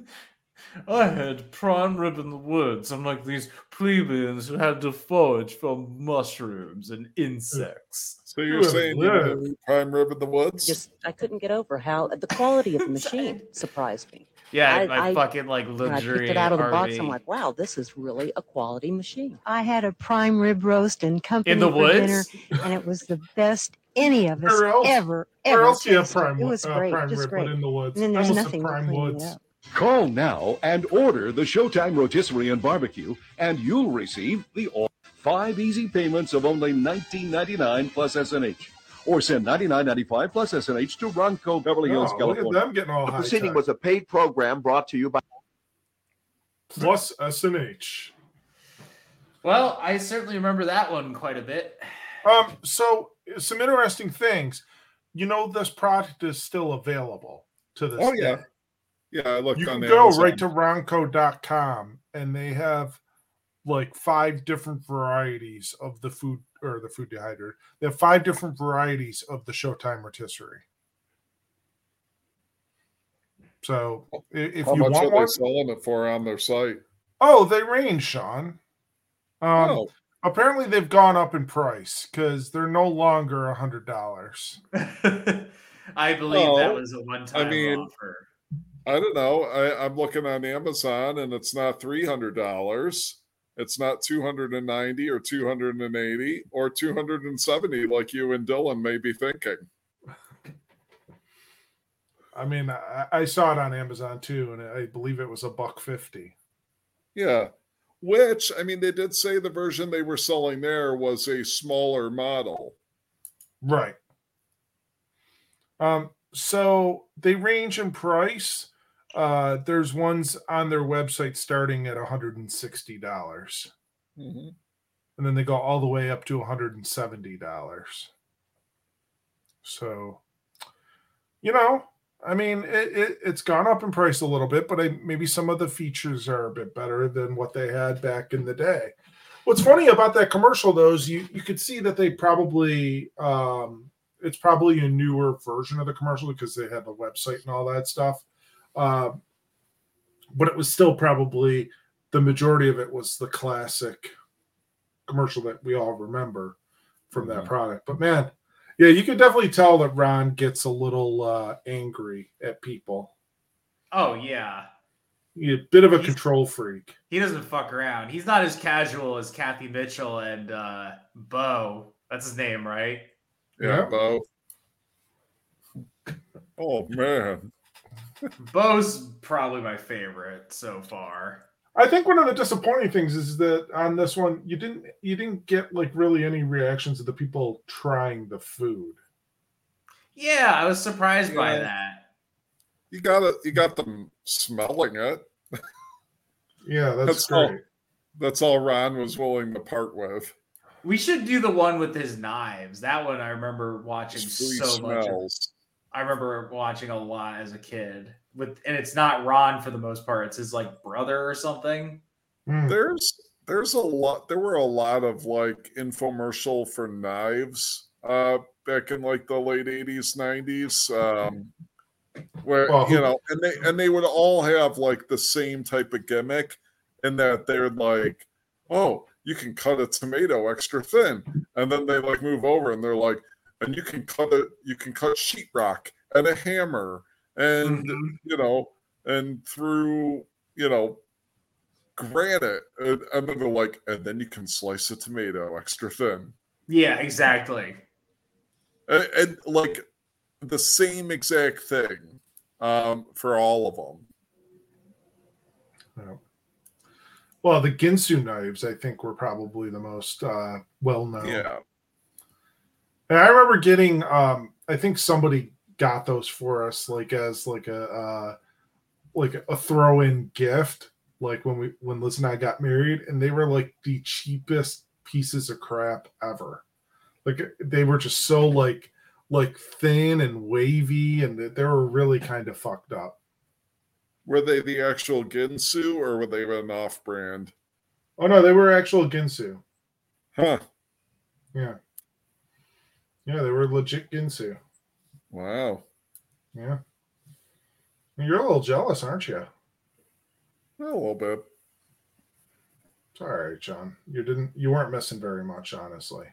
I had prime rib in the woods. I'm like these plebeians who had to forage for mushrooms and insects. So you're saying you didn't prime rib in the woods? just I couldn't get over how the quality of the machine surprised me. Yeah, my fucking, like, when I picked it out of the box. I'm like, wow, this is really a quality machine. I had a prime rib roast and company In the for dinner, and it was the best any of us Where else- ever where else you have prime it was uh, great, prime just rib, but in the woods? And then there's almost nothing said to prime clean woods. it up. Call now and order the Showtime Rotisserie and Barbecue, and you'll receive the all five easy payments of only $19.99 plus SNH. Or send $99.95 plus SNH to Ronco, Beverly Hills, Oh, look at California. them getting all The high proceeding tech. was a paid program brought to you by. Plus SNH. Well, I certainly remember that one quite a bit. Um, so some interesting things. You know, this product is still available to this Oh, day. yeah. Yeah, I looked You on can go Amazon. right to ronco.com and they have like five different varieties of the food or the food dehydrator. They have five different varieties of the Showtime rotisserie. So i- if How you much want are they selling it for on their site? oh, they range, Sean. Um, Oh. apparently they've gone up in price because they're no longer a hundred dollars. I believe that was a one-time I mean, offer. I don't know. I, I'm looking on Amazon and it's not three hundred dollars. It's not two hundred and ninety or two hundred and eighty or two hundred and seventy, like you and Dylan may be thinking. I mean, I, I saw it on Amazon too, and I believe it was a buck fifty. Yeah. Which I mean, they did say the version they were selling there was a smaller model. Right. Um, so they range in price. Uh, there's ones on their website starting at $160, dollars Mhm. and then they go all the way up to $170. So, you know, I mean, it, it, it's gone up in price a little bit, but I, maybe some of the features are a bit better than what they had back in the day. What's funny about that commercial, though, is you, you could see that they probably, um, it's probably a newer version of the commercial because they had the website and all that stuff. Um, but it was still probably the majority of it was the classic commercial that we all remember from that product. But man, yeah, you can definitely tell that Ron gets a little uh, angry at people. Oh yeah, He's a bit of a control freak. he doesn't fuck around. He's not as casual as Kathy Mitchell and uh, Bo. That's his name, right? Yeah, Yeah. Bo. Oh man. Bo's probably my favorite so far. I think one of the disappointing things is that on this one you didn't you didn't get like really any reactions of the people trying the food. Yeah, I was surprised by that. You got it. You got them smelling it. Yeah, that's, all. great. That's all Ron was willing to part with. We should do the one with his knives. That one I remember watching His free so much. of. Smells. I remember watching a lot as a kid. With and it's not Ron for the most part. It's his like brother or something. Hmm. There's there's a lot. There were a lot of like infomercial for knives uh, back in like the late '80s, '90s. Um, where Well, you know, and they and they would all have like the same type of gimmick, in that they're like, oh, you can cut a tomato extra thin, and then they like move over and they're like, and you can cut it, you can cut sheetrock and a hammer, and Mm-hmm. you know, and through you know granite, and, and then they're like, and then you can slice a tomato extra thin. Yeah, exactly. and, and, like the same exact thing um, for all of them. Yeah. Well, the Ginsu knives, I think, were probably the most uh, well known. Yeah, And I remember getting, um, I think somebody got those for us, like as like a uh, like a throw-in gift, like when we when Liz and I got married, and they were like the cheapest pieces of crap ever. Like they were just so like like thin and wavy, and they- they were really kind of fucked up. were they the actual Ginsu or were they an off-brand? Oh no, they were actual Ginsu. Huh? Yeah. Yeah, they were legit Ginsu. Wow. Yeah. You're a little jealous, aren't you? A little bit. It's all right, John. You didn't you weren't missing very much, honestly.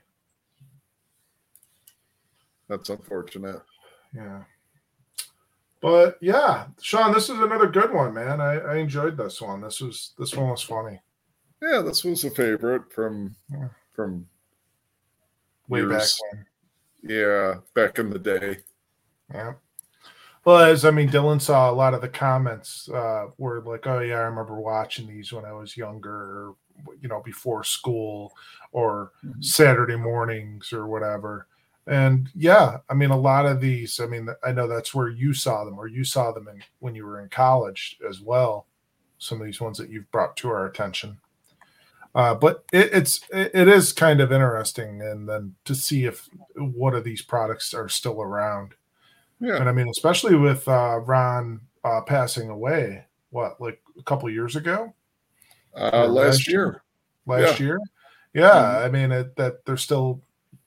That's unfortunate. Yeah. But yeah, Sean, this is another good one, man. I, I enjoyed this one. This was this one was funny. Yeah, this was a favorite from from Way back when. Yeah, back in the day. Yeah. Well, as I mean, Dylan saw a lot of the comments uh, were like, "Oh yeah, I remember watching these when I was younger, or you know, before school, or Saturday mornings, or whatever." And yeah, I mean, a lot of these. I mean, I know that's where you saw them, or you saw them in, when you were in college as well. Some of these ones that you've brought to our attention. Uh, but it, it's it, is kind of interesting, and then to see if what of these products are still around. Yeah. And I mean, especially with uh, Ron uh, passing away, what, like a couple years ago? Uh, Or last year. Last Yeah. year? Yeah. I mean, it, that they're still,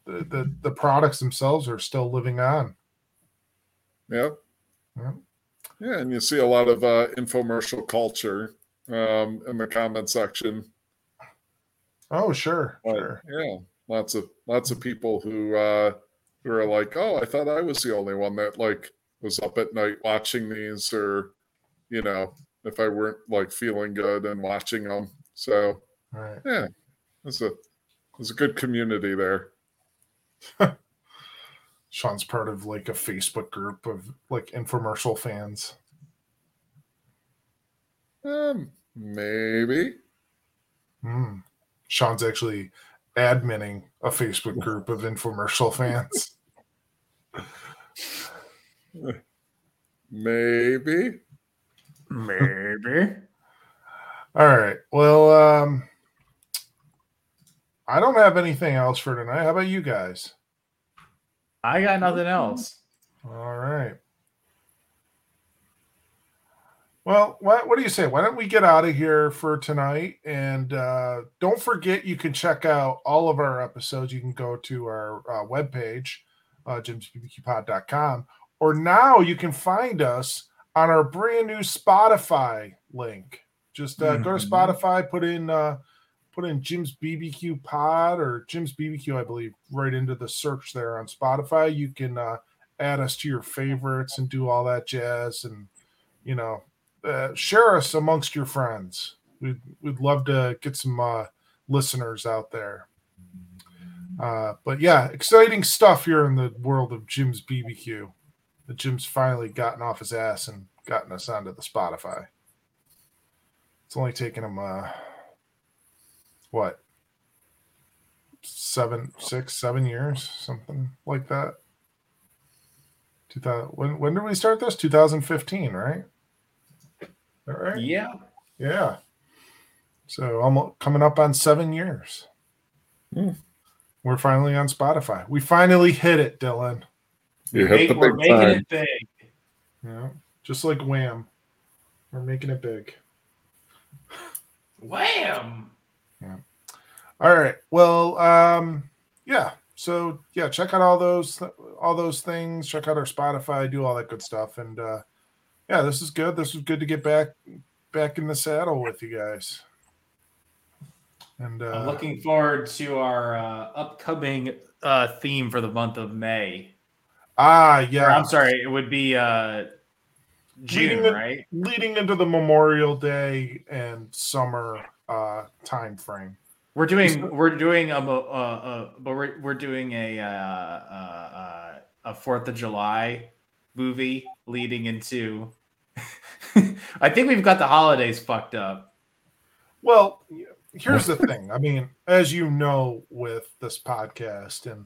the, the, the products themselves are still living on. Yeah. Yeah. Yeah, and you see a lot of uh, infomercial culture um, in the comment section. Oh, sure. But, sure. Yeah, lots of lots of people who uh, who are like, "Oh, I thought I was the only one that like was up at night watching these," or you know, if I weren't like feeling good and watching them. So Right. yeah, it's a it's a good community there. Sean's part of like a Facebook group of like infomercial fans. Um, maybe. Hmm. Sean's actually adminning a Facebook group of infomercial fans. Maybe. Maybe. All right. Well, um, I don't have anything else for tonight. How about you guys? I got nothing else. All right. Well, what, what do you say? Why don't we get out of here for tonight? And uh, don't forget, you can check out all of our episodes. You can go to our uh, webpage, uh, jimsbbqpod.com, or now you can find us on our brand new Spotify link. Just uh, go to Mhm. Spotify, put in uh, put in Jim's BBQ Pod or Jim's BBQ, I believe, right into the search there on Spotify. You can uh, add us to your favorites and do all that jazz, and you know, uh, share us amongst your friends. We'd we'd love to get some uh, listeners out there. Uh, but yeah, exciting stuff here in the world of Jim's BBQ. The Jim's finally gotten off his ass and gotten us onto the Spotify. It's only taken him uh what seven, six, seven years, something like that. 2000, when when did we start this? 2015, right? Is that right? Yeah. Yeah. So almost coming up on seven years. Hmm. We're finally on Spotify. We finally hit it, Dylan. You hit the We're big making time. it big. Yeah. Just like Wham. We're making it big. Wham! Yeah. All right. Well, um, yeah. So yeah, check out all those all those things. Check out our Spotify. Do all that good stuff. And uh, yeah, this is good. This was good to get back back in the saddle with you guys. And uh, I'm looking forward to our uh, upcoming uh, theme for the month of May. ah, Or, yeah, I'm sorry, it would be uh, June, Leading in- right? leading into the Memorial Day and summer uh time frame. We're doing we're doing a but we're we're doing a uh, uh, uh a Fourth of July movie leading into. I think we've got the holidays fucked up. Well, here's the thing. I mean, as you know, with this podcast, and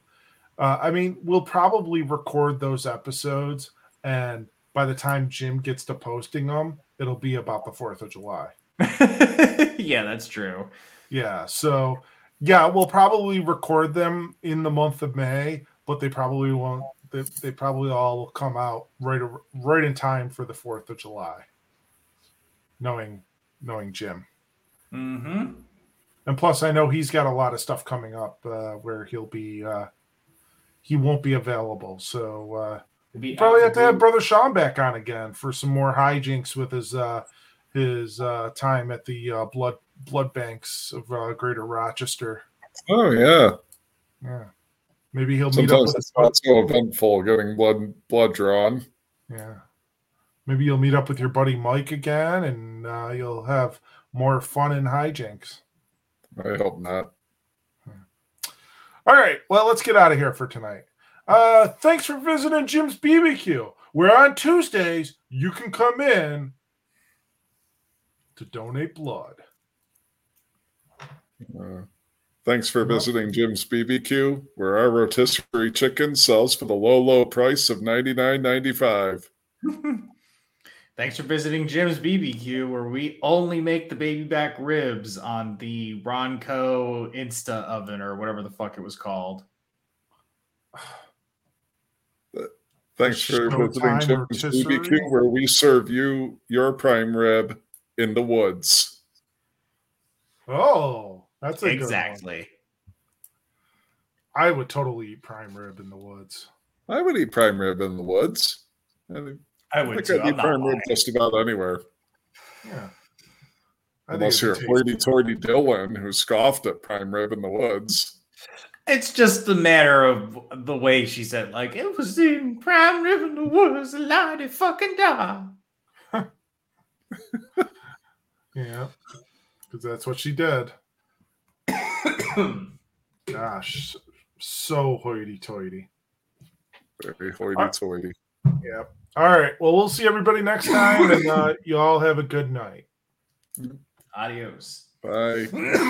uh, I mean, we'll probably record those episodes, and by the time Jim gets to posting them, it'll be about the Fourth of July. yeah, that's true. Yeah. So, yeah, we'll probably record them in the month of May, but they probably won't. They, they probably all will come out right right in time for the Fourth of July. Knowing knowing Jim. Mm-hmm. And plus, I know he's got a lot of stuff coming up uh, where he'll be uh, he won't be available. So uh, Be probably have to have. Brother Sean back on again for some more hijinks with his uh, his uh, time at the uh, blood blood banks of uh, Greater Rochester. Oh yeah. Yeah, maybe he'll meet up Sometimes with it's not so eventful getting blood blood drawn. yeah. Maybe you'll meet up with your buddy Mike again, and uh, you'll have more fun and hijinks. I hope not. All right, well, let's get out of here for tonight. Uh, thanks for visiting Jim's BBQ, where on Tuesdays you can come in to donate blood. Uh, thanks for visiting Jim's BBQ, where our rotisserie chicken sells for the low, low price of ninety nine ninety five. Thanks for visiting Jim's BBQ, where we only make the baby back ribs on the Ronco Insta oven or whatever the fuck it was called. Thanks for Showtime visiting Jim's? BBQ, where we serve you your prime rib in the woods. Oh, that's a good one. exactly. I would totally eat prime rib in the woods. I would eat prime rib in the woods. I, I would think too. I'd I'm not prime rib just about anywhere. Yeah. I think Unless you're be hoity toity Dylan who scoffed at prime rib in the woods. It's just a matter of the way she said, like, it was in prime rib in the woods, lottie fucking da. Yeah, because that's what she did. Gosh, so hoity-toity. Very hoity toity. Yeah. All right. Well, we'll see everybody next time, and uh, you all have a good night. Adios. Bye.